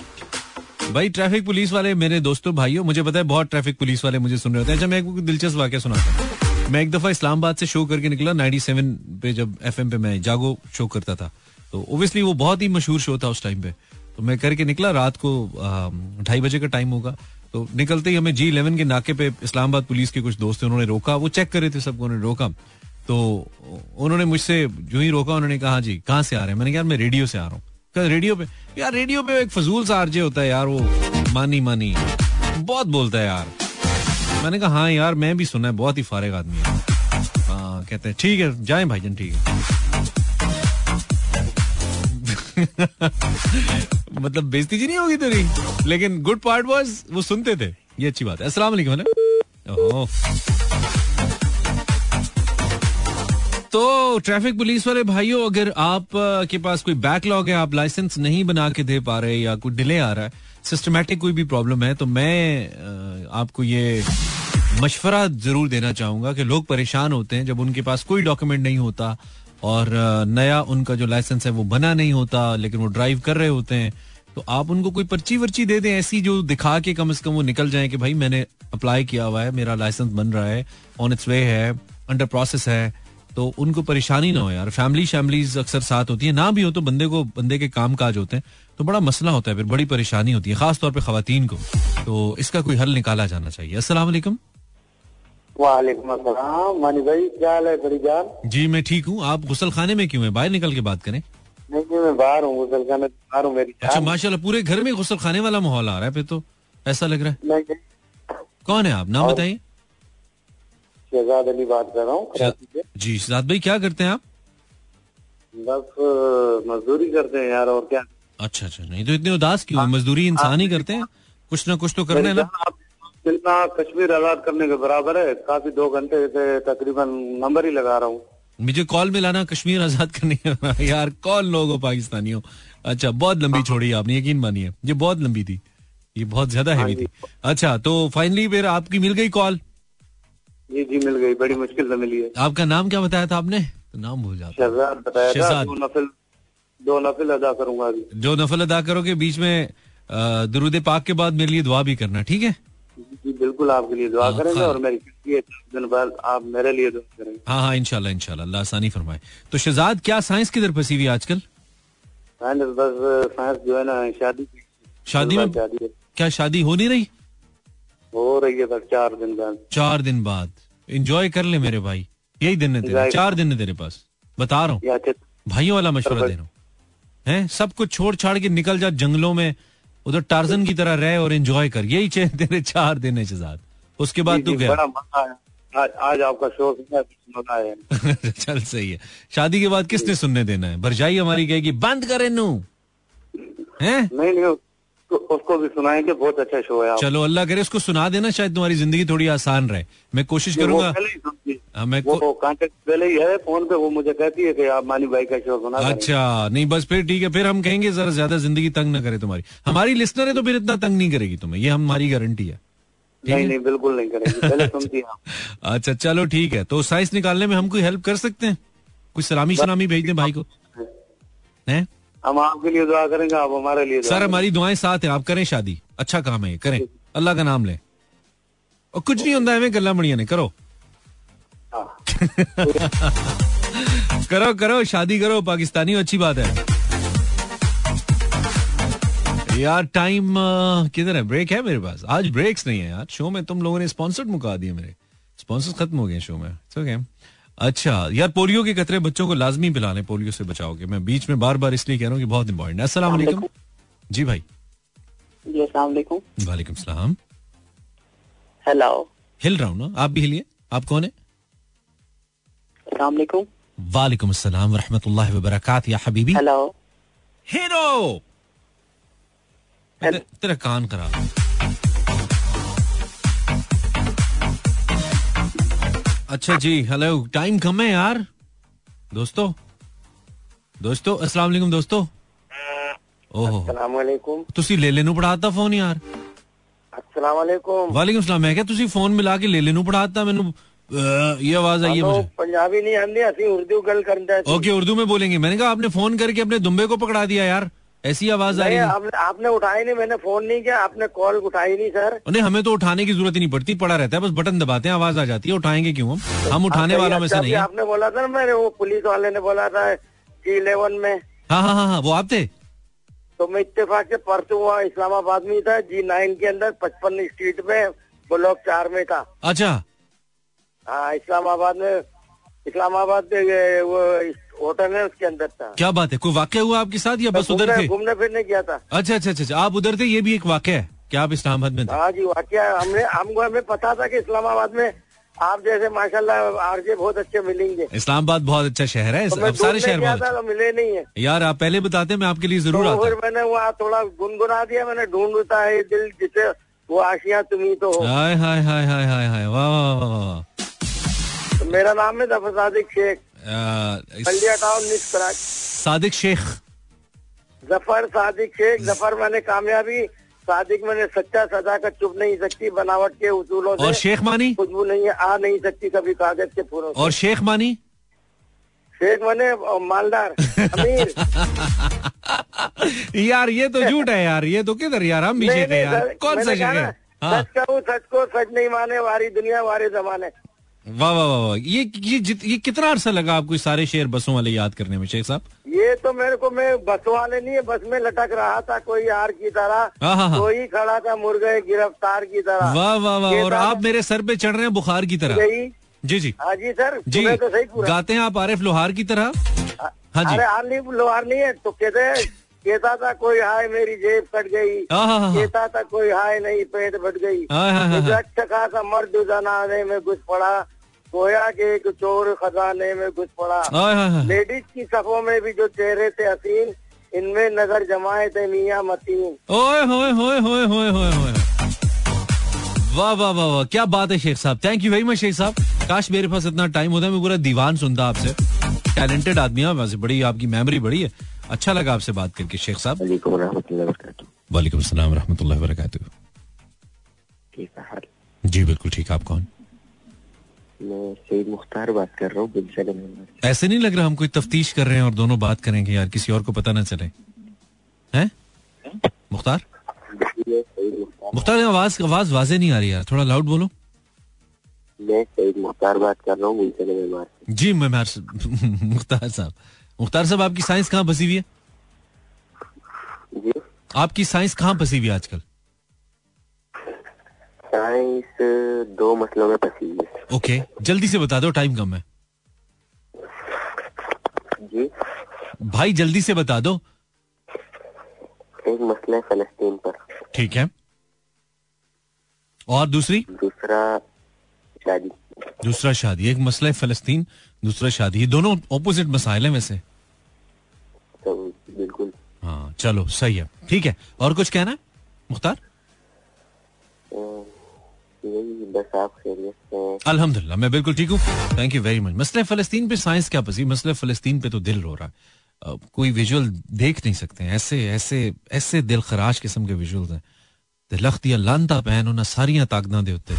भाई ट्रैफ़िक पुलिस वाले मेरे दोस्तों भाइयों, मुझे पता है बहुत ट्रैफ़िक पुलिस वाले मुझे सुन रहे होते हैं। अच्छा मैं आपको दिलचस्प वाक्य सुनाता हूँ। मैं एक दफ़ा इस्लामाबाद से शो करके निकला 97 पे जब एफएम पे मैं जागो शो करता था। तो ओबियसली वो बहुत ही मशहूर शो था उस टाइम पे। तो मैं करके निकला, रात को ढाई बजे का टाइम होगा। तो निकलते ही हमें जी इलेवन के नाके पे इस्लामाबाद पुलिस के कुछ दोस्त थे, उन्होंने रोका। वो चेक कर थे सबको, उन्होंने रोका। तो उन्होंने मुझसे जो ही रोका, उन्होंने कहा "हाँ जी, कहाँ से आ रहे हैं? मैंने कहा मैं रेडियो से आ रहा हूँ। रेडियो पे? यार, रेडियो पे एक फजूल सा आरजे होता है यार, वो मानी मानी। बहुत बोलता है यार। मैंने कहा हाँ यार, मैं भी सुना है, बहुत ही फारेग आदमी है। हाँ कहते हैं, ठीक है, जाएँ भाईजान, ठीक है। मतलब बेइज्जती जी नहीं होगी तेरी? लेकिन गुड पार्ट वाज वो सुनते थे। ये अच्छी बात है। ओहो। तो ट्रैफ़िक पुलिस वाले भाइयों, अगर आप के पास कोई बैकलॉग है, आप लाइसेंस नहीं बना के दे पा रहे या कोई डिले आ रहा है सिस्टमेटिक कोई भी प्रॉब्लम है तो मैं आपको ये मशवरा ज़रूर देना चाहूँगा कि लोग परेशान होते हैं जब उनके पास कोई डॉक्यूमेंट नहीं होता और नया उनका जो लाइसेंस है वो बना नहीं होता, लेकिन वो ड्राइव कर रहे होते हैं। तो आप उनको कोई पर्ची वर्ची दे दें, ऐसी जो दिखा के कम से कम वो निकल जाए कि भाई मैंने अप्लाई किया हुआ है, मेरा लाइसेंस बन रहा है ऑन इट्स वे है अंडर प्रोसेस है तो उनको परेशानी ना हो यार। फैमिली शैमलीज अक्सर साथ होती है। ना भी हो तो बंदे को बंदे के काम काज होते हैं। तो बड़ा मसला होता है फिर बड़ी परेशानी होती है खास तौर पे खातन को। तो इसका कोई हल निकाला जाना चाहिए। वालेकुम। वालेकुम मानी भाई क्या हाल है बड़ी जान? जी मैं ठीक हूँ। आप गुसल खाने में क्यों है? बाहर निकल के बात करें। नहीं नहीं मैं बाहर हूँ। गुसल खाने बाहर हूँ मेरी अच्छा माशाल्लाह पूरे घर में गुसल खाने वाला माहौल आ रहा है फिर तो। ऐसा लग रहा है। कौन है आप? नाम बताइए। शहजाद अली बात कर रहा हूँ। जी शहजाद भाई क्या करते हैं आप? बस मजदूरी करते हैं यार और क्या? अच्छा अच्छा नहीं तो इतने उदास क्यों मजदूरी इंसान ही करते हैं। कुछ ना कुछ तो करना है ना। कश्मीर आज़ाद करने के बराबर है। काफ़ी दो घंटे से तकरीबन नंबर ही लगा रहा हूँ। मुझे कॉल मिलाना कश्मीर आज़ाद करने का यार कौन लोग हो पाकिस्तानियों? अच्छा बहुत लंबी छोड़ी आपने यकीन मानिए। ये बहुत लंबी थी। ये बहुत ज़्यादा हैवी थी। अच्छा तो फाइनली फिर आपकी मिल गई कॉल जी जी मिल गई बड़ी मुश्किल से मिली है। आपका नाम क्या बताया था आपने? तो नाम भूल जाता शहजाद बताया था दो नफिल दो नफिल अदा करूँगा अभी। जो नफल अदा करोगे बीच में दरूद पाक के बाद मेरे लिए दुआ भी करना ठीक है? जी बिल्कुल आपके लिए दुआ हाँ, करेंगे हाँ। और मेरी किस्ती दिन बाद आप मेरे लिए दुआ करेंगे। हाँ हाँ इनशाला इनशाला अल्लाह आसानी फरमाए। तो शहजाद क्या साइंस किधर फंसी हुई आजकल? साइंस बस साइंस जो है ना शादी की। शादी में क्या शादी हो नहीं रही? हो रही है बस चार दिन बाद। चार दिन बाद। इंजॉय कर ले मेरे भाई। यही दिन है तेरे। चार दिन है तेरे पास। बता रहा हूँ। भाइयों वाला मशवरा दे रहा हूँ। हैं? सब कुछ छोड़ छाड़ के निकल जा जंगलों में। उधर टार्जन की तरह रह और एंजॉय कर। यही चाहिए तेरे चार दिन है शहजाद। उसके बाद तू गया। आज आज आपका शो सुना मज़ा आया। चल सही है। शादी के बाद किसने सुनने देना है? भरजाई हमारी कहेगी बंद करे नू। हैं? नहीं नहीं उसको, उसको भी सुनाएँगे बहुत अच्छा शो है चलो अल्लाह करे उसको सुना देना शायद तुम्हारी ज़िंदगी थोड़ी आसान रहे। मैं कोशिश करूँगा। पहले ही को- कांटेक्ट पहले ही है फ़ोन पे वो मुझे कहती है कि आप मानी भाई का शो सुना अच्छा नहीं बस फिर ठीक है फिर हम कहेंगे जरा ज़्यादा ज़िंदगी तंग ना करे तुम्हारी। हमारी लिस्नर है तो फिर इतना तंग नहीं करेगी तुम्हें ये हमारी गारंटी है। नहीं नहीं बिल्कुल नहीं करेंगे पहले सुनती है अच्छा चलो ठीक है तो साइंस निकालने में हम कोई हेल्प कर सकते हैं? कुछ सलामी सलामी भेज दें भाई को? हैं? हम आपके लिए दुआ करेंगे आप हमारे लिए सर हमारी दुआएँ साथ हैं आप करें शादी। अच्छा काम है ये करें। अल्लाह का नाम लें। और कुछ नहीं होता है गल्ला मड़िया ने करो। हाँ। करो करो शादी करो पाकिस्तानी अच्छी बात है। यार टाइम किधर है? ब्रेक है मेरे पास? आज ब्रेक्स नहीं है यार। शो में तुम लोगों ने स्पॉन्सर्ड मुका दिए मेरे। स्पॉन्सर्स खत्म हो गए शो में। ओके अच्छा यार पोलियो के कतरे बच्चों को लाजमी पिलाने पोलियो से बचाओगे। मैं बीच में बार बार इसलिए कह रहा हूँ कि बहुत इंपॉर्टेंट है। अस्सलाम जी भाई। जी वालेकुम। सलाम। हेलो। हिल रहा हूँ ना? आप भी हिलिए। आप कौन है? वालेकुम। वालेकुम अस्सलाम वरहमतुल्लाहि वबरकात या हबीबी। हेलो। हीरो तेरा कान खराब अच्छा जी हेलो टाइम कम है यार दोस्तों दोस्तों अस्सलाम वालेकुम दोस्तों ओहो अस्सलाम वालेकुम ਤੁਸੀਂ ਲੈ ਲੈ ਨੂੰ ਪੜਾਤਾ ਫੋਨ ਯਾਰ अस्सलाम वालेकुम ਵਾਲੇਕੁਮ ਸਲਾਮ ਮੈਂ ਕਿਹਾ ਤੁਸੀਂ ਫੋਨ ਮਿਲਾ ਕੇ ਲੈ ਲੈ ਨੂੰ ਪੜਾਤਾ ਮੈਨੂੰ अ, ये आवाज आई है तो मुझे पंजाबी नहीं आती असं उर्दू गल करते हैं ओके उर्दू में बोलेंगे मैंने कहा आपने फोन करके अपने दुम्बे को पकड़ा दिया यार ऐसी आवाज़ आ रही है? आपने आपने उठाई नहीं मैंने फ़ोन नहीं किया आपने कॉल उठाई नहीं सर। नहीं हमें तो उठाने की ज़रूरत ही नहीं पड़ती पड़ा रहता है बस बटन दबाते हैं आवाज़ आ जाती है उठाएँगे क्यों हम? हम उठाने वालों में से नहीं। है आपने बोला था ना मेरे वो पुलिस वाले ने बोला था जी इलेवन में। हाँ हाँ हाँ हाँ वो आप थे? तो मैं इतफाक से परसों वहाँ इस्लामाबाद में था जी नाइन के अंदर पचपन स्ट्रीट में ब्लॉक चार में था। अच्छा। हाँ इस्लामाबाद में इस्लामाबाद वो होटल है उसके अंदर था। क्या बात है? कोई वाक्य हुआ आपके साथ या बस उधर थे? घूमने फिरने गया था। अच्छा अच्छा अच्छा अच्छा, आप उधर थे? ये भी एक वाक्य है। क्या आप इस्लामाबाद में थे? हाँ जी वाकया हमने हमको हमें पता था कि इस्लामाबाद में आप जैसे माशाल्लाह आरजे बहुत अच्छे मिलेंगे। इस्लामाबाद बहुत अच्छा शहर है। तो सारे शहर बहुत था तो मिले नहीं है। यार आप पहले बताते मैं आपके लिए ज़रूर तो आता। फिर मैंने वहाँ थोड़ा गुनगुना दिया मैंने ढूंढता है दिल जिसे वो आशिया तुम्ही तो हाय हाय हाय हाय हाय हाय वाह तो मेरा नाम है ज़फ़र सादिक शेख। कराची सादिक शेख। ज़फ़र सादिक शेख ज़फ़र मैंने कामयाबी सादिक मैंने सच्चा सदा का चुप नहीं सकती बनावट के उसूलों और शेख मानी? खुशबू नहीं है आ नहीं सकती कभी कागज़ के फूलों और शेख मानी? शेख मैंने मालदार अमीर। यार ये तो झूठ है यार ये तो किधर यार हम भी शेख है यार कौन सा शेख हाँ। सच कहूँ सच को सच नहीं माने वारी दुनिया वारे जमाने। वाह वाह वाह वाह। ये ये जित- ये कितना अरसा लगा आपको ये सारे शेर बसों वाले याद करने में शेख साहब? ये तो मेरे को मैं बस वाले नहीं है बस में लटक रहा था कोई हार की हाँ, हाँ, तरह हाँ। कोई खड़ा था मुर्गे गिरफ़्तार की तरह। वाह वाह वाह और आप मेरे सर पे चढ़ रहे हैं बुखार की तरह। जी जी। हाँ जी सर जी। तो सही गाते हैं आप आरिफ लोहार की तरह? हाँ जी। लोहार नहीं है तो कहते हैं, कहता था कोई हाय मेरी जेब कट गई। कहता था कोई हाय नहीं पेट फट गई। अच्छा खासा मर्द जनाने में घुस पड़ा। गोया के एक चोर खजाने में घुस पड़ा। लेडीज़ की सफों में भी जो चेहरे थे हसीन इनमें नज़र जमाए थे मियाँ मतीन ओए होए होए होए होए होए होए। वाह वाह वाह वाह क्या बात है Sheikh Sahab. Thank you very much Sheikh Sahab. काश मेरे पास इतना टाइम होता मैं पूरा दीवान सुनता आपसे। टैलेंटेड आदमी है वैसे बड़ी आपकी मेमोरी बड़ी है। अच्छा लगा आपसे बात करके शेख साहब। वालेकुम अस्सलाम रहमतुल्लाहि व बरकातहू ठीक हाल। जी बिल्कुल ठीक। आप कौन? मैं सईद मुख्तार बात कर रहा हूँ ऐसे नहीं लग रहा हम कोई तफ्तीश कर रहे हैं और दोनों बात करेंगे यार किसी और को पता ना चले। हैं? मुख्तार? मुख्तार आवाज़ आवाज़ वाजे नहीं आ रही यार थोड़ा लाउड बोलो। मैं सईद मुख्तार बात कर रहा हूँ जी मैं- मुख्तार साहब। मुख्तार साहब आपकी साइंस कहाँ फंसी हुई है? आपकी साइंस कहाँ फंसी हुई है आजकल? साइंस दो मसलों में फंसी हुई है। ओके जल्दी से बता दो टाइम कम है। जी। भाई जल्दी से बता दो। एक मसला है फलस्तीन पर। ठीक है। और दूसरी? दूसरा शादी। दूसरा शादी एक मसला है फलस्तीन दूसरा शादी। ये दोनों ऑपोजिट मसाइल हैं वैसे। हाँ चलो सही है। ठीक है और कुछ कहना है मुख्तार? अ, हैं। अल्हम्दुलिल्लाह मैं बिल्कुल ठीक हूँ। थैंक यू वेरी मच मसले फलस्तीन पे साइंस क्या फंसी मसले फलस्तीन पे तो दिल रो रहा है। अ, कोई विजुअल देख नहीं सकते हैं। ऐसे ऐसे ऐसे दिल खराश किस्म के विजुअल हैं। ते लख दिया लांता पैन उन्हें सारियाँ ताकदा दे उत्ते।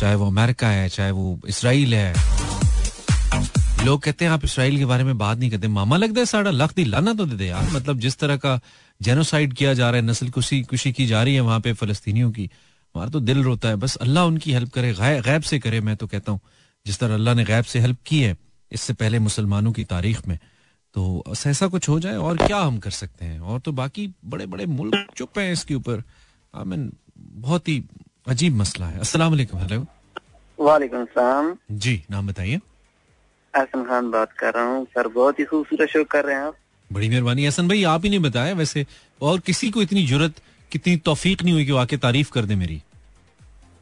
चाहे वो अमेरिका है चाहे वो इसराइल है। लोग कहते हैं आप इसराइल के बारे में बात नहीं करते। मामा लगता है साढ़ा लख दी लाना तो दे दे यार। मतलब जिस तरह का जेनोसाइड किया जा रहा है नस्ल कुशी कुशी की जा रही है वहाँ पे फलस्तीनियों की हमारा तो दिल रोता है। बस अल्लाह उनकी हेल्प करे गैब से करे मैं तो कहता हूँ जिस तरह अल्लाह ने गैब से हेल्प की है इससे पहले मुसलमानों की तारीख में। तो ऐसा कुछ हो जाए और क्या हम कर सकते हैं? और तो बाकी बड़े बड़े मुल्क चुप हैं इसके ऊपर। आई मीन बहुत ही अजीब मसला है। अस्सलाम वालेकुम हेलो। वालेकुम सलाम। जी नाम बताइए। हसन खान बात कर रहा हूँ। सर बहुत ही खूबसूरत शो कर रहे हैं आप। बड़ी मेहरबानी। हसन भाई आप ही ने बताया वैसे। और किसी को इतनी ज़रूरत कितनी तोफीक नहीं हुई कि वाकई तारीफ़ कर दे मेरी?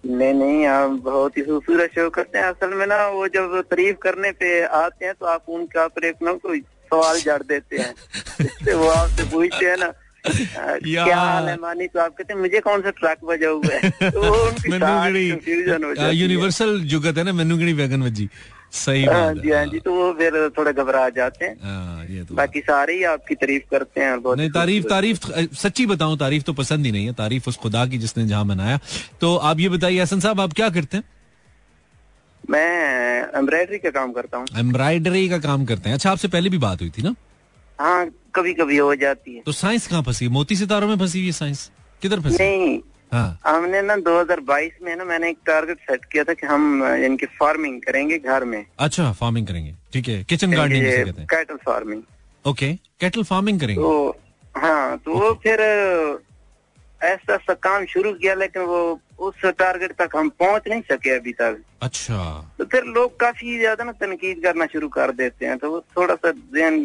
नहीं नहीं आप बहुत ही खूबसूरत शो करते हैं। असल में ना वो जब तारीफ़ करने पे आते हैं तो आप उनका पर कोई सवाल जड़ देते हैं। जिससे वो आपसे पूछते हैं ना क्या हाल है मानी? तो आप कहते हैं मुझे कौन सा ट्रक बजा हुआ है? तो उनकी यूनिवर्सल जुगत है ना मेनू गणी वैगन बजी सही हाँ बात जी हाँ जी तो वो फिर थोड़ा घबरा जाते हैं। हाँ, ये तो बाकी सारे ही आपकी तारीफ़ करते हैं बहुत नहीं तारीफ़ तारीफ़ सच्ची बताऊँ तारीफ़ तो पसंद ही नहीं है। तारीफ़ उस खुदा की जिसने जहाँ बनाया। तो आप ये बताइए हसन साहब आप क्या करते हैं? मैं एम्ब्रॉयडरी का काम करता हूँ। एम्ब्रॉयडरी का काम करते हैं। अच्छा आपसे पहले भी बात हुई थी ना? हाँ कभी कभी हो जाती है। तो साइंस कहाँ फंसी मोती सितारों में फंसी हुई साइंस? किधर फंसी? नहीं हाँ। हमने ना 2022 में ना मैंने एक टारगेट सेट किया था कि हम इनकी फ़ार्मिंग करेंगे घर में। अच्छा फ़ार्मिंग करेंगे। ठीक है किचन गार्डनिंग कहते हैं। Cattle farming okay cattle farming करेंगे। तो हाँ तो वो फिर ऐसा ऐसा काम शुरू किया लेकिन वो उस टारगेट तक हम पहुँच नहीं सके अभी तक। अच्छा। तो फिर लोग काफ़ी ज़्यादा ना तनकीद करना शुरू कर देते हैं तो वो थोड़ा सा जहन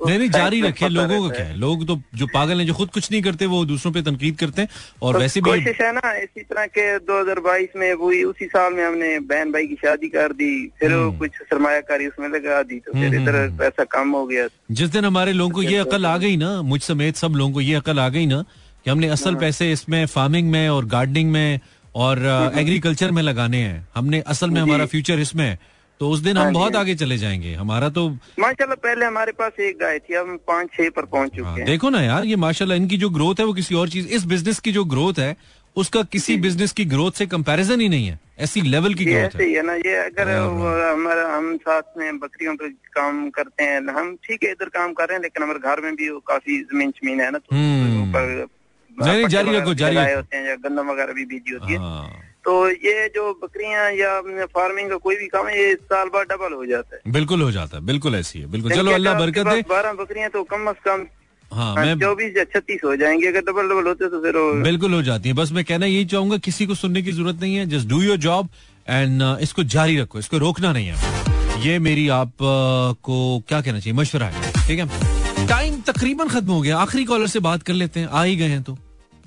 नहीं नहीं जारी रखे लोगों का क्या है। है लोग तो जो पागल हैं जो खुद कुछ नहीं करते वो दूसरों पे तनकीद करते हैं। और तो वैसे भी कोशिश है ना इसी तरह के 2022 में वही उसी साल में हमने बहन भाई की शादी कर दी फिर वो कुछ सरमायाकारी उसमें लगा दी तो फिर हम्म, इधर हम्म, पैसा कम हो गया। जिस दिन हमारे लोगों को ये अकल आ गई ना मुझ समेत सब लोगों को ये अकल आ गई ना कि हमने हाँ। असल पैसे इसमें फ़ार्मिंग में और गार्डनिंग में और हम्म, एग्रीकल्चर में लगाने हैं। हमने असल में हमारा फ्यूचर इसमें है। तो उस दिन हाँ हम बहुत हाँ। आगे चले जाएँगे। हमारा तो माशाल्लाह पहले हमारे पास एक गाय थी हम पाँच छह पर पहुँच चुके हाँ, हैं देखो ना यार ये माशाल्लाह इनकी जो ग्रोथ है वो किसी और चीज़ इस बिज़नेस की जो ग्रोथ है उसका किसी बिज़नेस की ग्रोथ से कंपैरिजन ही नहीं है। ऐसी लेवल की ग्रोथ है। ही है ना ये अगर हाँ, हमारा हम साथ में बकरियों पे काम करते हैं हम ठीक है इधर काम कर रहे हैं लेकिन हमारे घर में भी काफ़ी ज़मीन ज़मीन है ना तो हम्म। जारी रखो, जारी होते हैं या गंदम वगैरह भी बीजी होती है। हाँ, तो ये जो बकरियाँ या फ़ार्मिंग का कोई भी काम है ये साल बाद डबल हो जाता है। बिल्कुल हो जाता है बिल्कुल ऐसी है बिल्कुल। चलो अल्लाह बरकत दे। बारह बकरियाँ तो कम अज कम हाँ मैं चौबीस या छत्तीस हो जाएँगी। अगर डबल डबल होते तो फिर बिल्कुल हो जाती है। बस मैं कहना यही चाहूँगा किसी को सुनने की ज़रूरत नहीं है। Just do your job and इसको जारी रखो इसको रोकना नहीं है। ये मेरी आप uh, को क्या कहना चाहिए? मशवरा है। ठीक है? टाइम तकरीबन खत्म हो गया। आखिरी कॉलर से बात कर लेते हैं। आ ही गए हैं तो।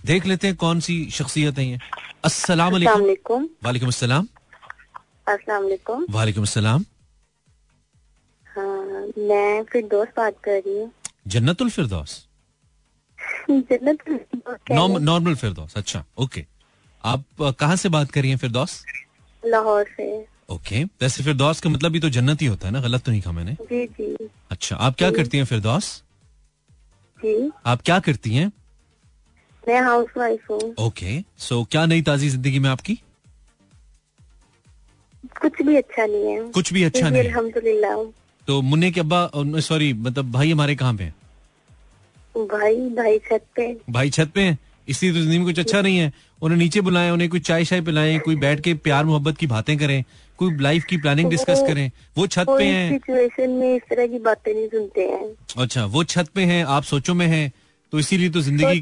देख लेते हैं कौन सी शख्सियत है। ये अस्सलाम वालेकुम वालेकुम अस्सलाम। अस्सलाम वालेकुम वालेकुम अस्सलाम। हाँ मैं फिर दोस्त बात कर रही हूँ। जन्नतुल फिरदौस नॉर्मल फिरदौस अच्छा ओके। आप कहाँ से बात कर रही हैं फिरदौस? लाहौर से। ओके वैसे फिरदौस का मतलब भी तो जन्नत ही होता है ना गलत तो नहीं कहा मैंने। जी जी। अच्छा आप क्या करती हैं फिरदौस? जी। आप क्या करती हैं? मैं हाउस वाइफ हूँ। ओके सो क्या नई ताजी ज़िंदगी में आपकी? कुछ भी अच्छा नहीं है। कुछ भी अच्छा नहीं। है। अल्हम्दुलिल्लाह। तो मुन्ने के अब्बा सॉरी मतलब भाई हमारे कहाँ पे हैं? भाई भाई छत पे। भाई छत पे इसलिए तो ज़िंदगी में कुछ अच्छा नहीं है। उन्हें नीचे बुलाएँ उन्हें कुछ चाय शाय पिलाएँ कोई बैठ के प्यार मोहब्बत की बातें करें कोई लाइफ की प्लानिंग डिस्कस करें। वो छत पे कोई हैं। सिचुएशन में इस तरह की बातें नहीं सुनते हैं। अच्छा वो छत पे हैं आप सोचो में हैं तो इसीलिए तो ज़िंदगी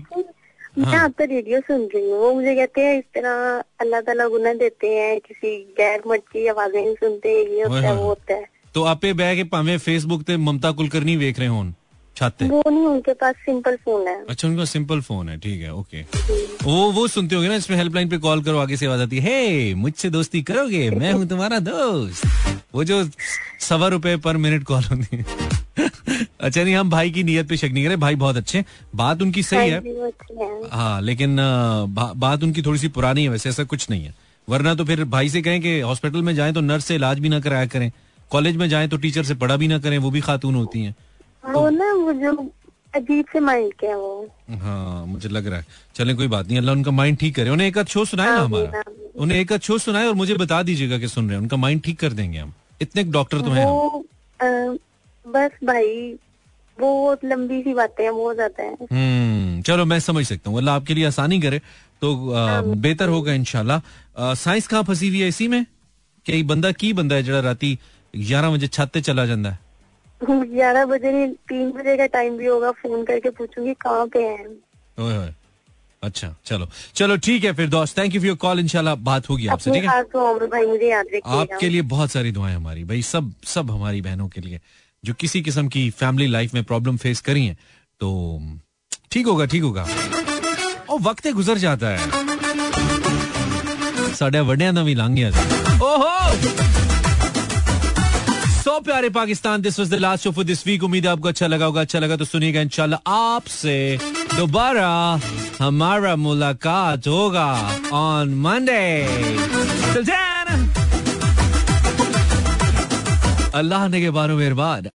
मैं हाँ। आपका रेडियो सुन रही हूँ वो मुझे कहते हैं इस तरह अल्लाह ताला गुना देते हैं किसी गैर मर्द की आवाज़ें नहीं सुनते ये होता है वो होता है। तो आपे बह के भावे फेसबुक ते ममता कुलकर्णी वेख रहे होन छत वो नहीं उनके पास सिंपल फ़ोन है। अच्छा उनका सिंपल फ़ोन है ठीक है ओके वो वो सुनते होगे ना इसमें हेल्पलाइन पे कॉल करो आगे से आवाज़ आती है मुझसे दोस्ती करोगे? मैं हूँ तुम्हारा दोस्त। वो जो सवा रुपए पर मिनट कॉल होती है। अच्छा नहीं हम भाई की नीयत पे शक नहीं करे। भाई बहुत अच्छे बात उनकी सही हाँ। है अच्छे हैं। हाँ लेकिन बा, बात उनकी थोड़ी सी पुरानी है वैसे ऐसा कुछ नहीं है। वरना तो फिर भाई से कहें कि हॉस्पिटल में जाएँ तो नर्स से इलाज भी ना कराया करें। कॉलेज में जाएँ तो टीचर से पढ़ा भी ना करें वो भी खातून होती हैं। वो ना वो जो अजीब से माइंड के वो। हाँ मुझे लग रहा है। चले कोई बात नहीं अल्लाह उनका माइंड ठीक करे। उन्हें एक आध शो सुनाए ना हमारा। उन्हें एक आध शो सुनाए और मुझे बता दीजिएगा कि सुन रहे हैं। उनका माइंड ठीक कर देंगे हम। इतने डॉक्टर तो हैं बस भाई बहुत लंबी सी बातें हैं बहुत ज़्यादा है। हम्म चलो मैं समझ सकता हूँ। अल्लाह आपके लिए आसानी करे तो अ, बेहतर होगा इनशाला साइंस कहाँ फंसी हुई है इसी में? कि बंदा की बंदा है जरा राती ग्यारह बजे छत चला जाता है? ग्यारह बजे नहीं तीन बजे का टाइम भी होगा फ़ोन करके पूछूँगी कहाँ पे हैं। ओए ओए अच्छा चलो। चलो ठीक है फिर दोस्त thank you for your call इंशाल्लाह बात होगी आपसे ठीक है? तो उम्र भाई मुझे याद रखिएगा। आपके लिए बहुत सारी दुआएँ हमारी भाई सब सब हमारी बहनों के लिए। जो किसी किस्म की फैमिली लाइफ में प्रॉब्लम फेस करी है तो ठीक होगा ठीक होगा और वक्त गुजर जाता है साढ़े वड्या ਦਾ ਵੀ ਲੰਘ ਗਿਆ ਸੀ ਓਹੋ सो प्यारे Pakistan this was the last show for this week उम्मीद है आपको अच्छा लगा होगा अच्छा लगा तो सुनिएगा इंशाल्लाह आपसे दोबारा हमारा मुलाकात होगा ऑन मंडे अल्लाह ने के बारो मेहरबान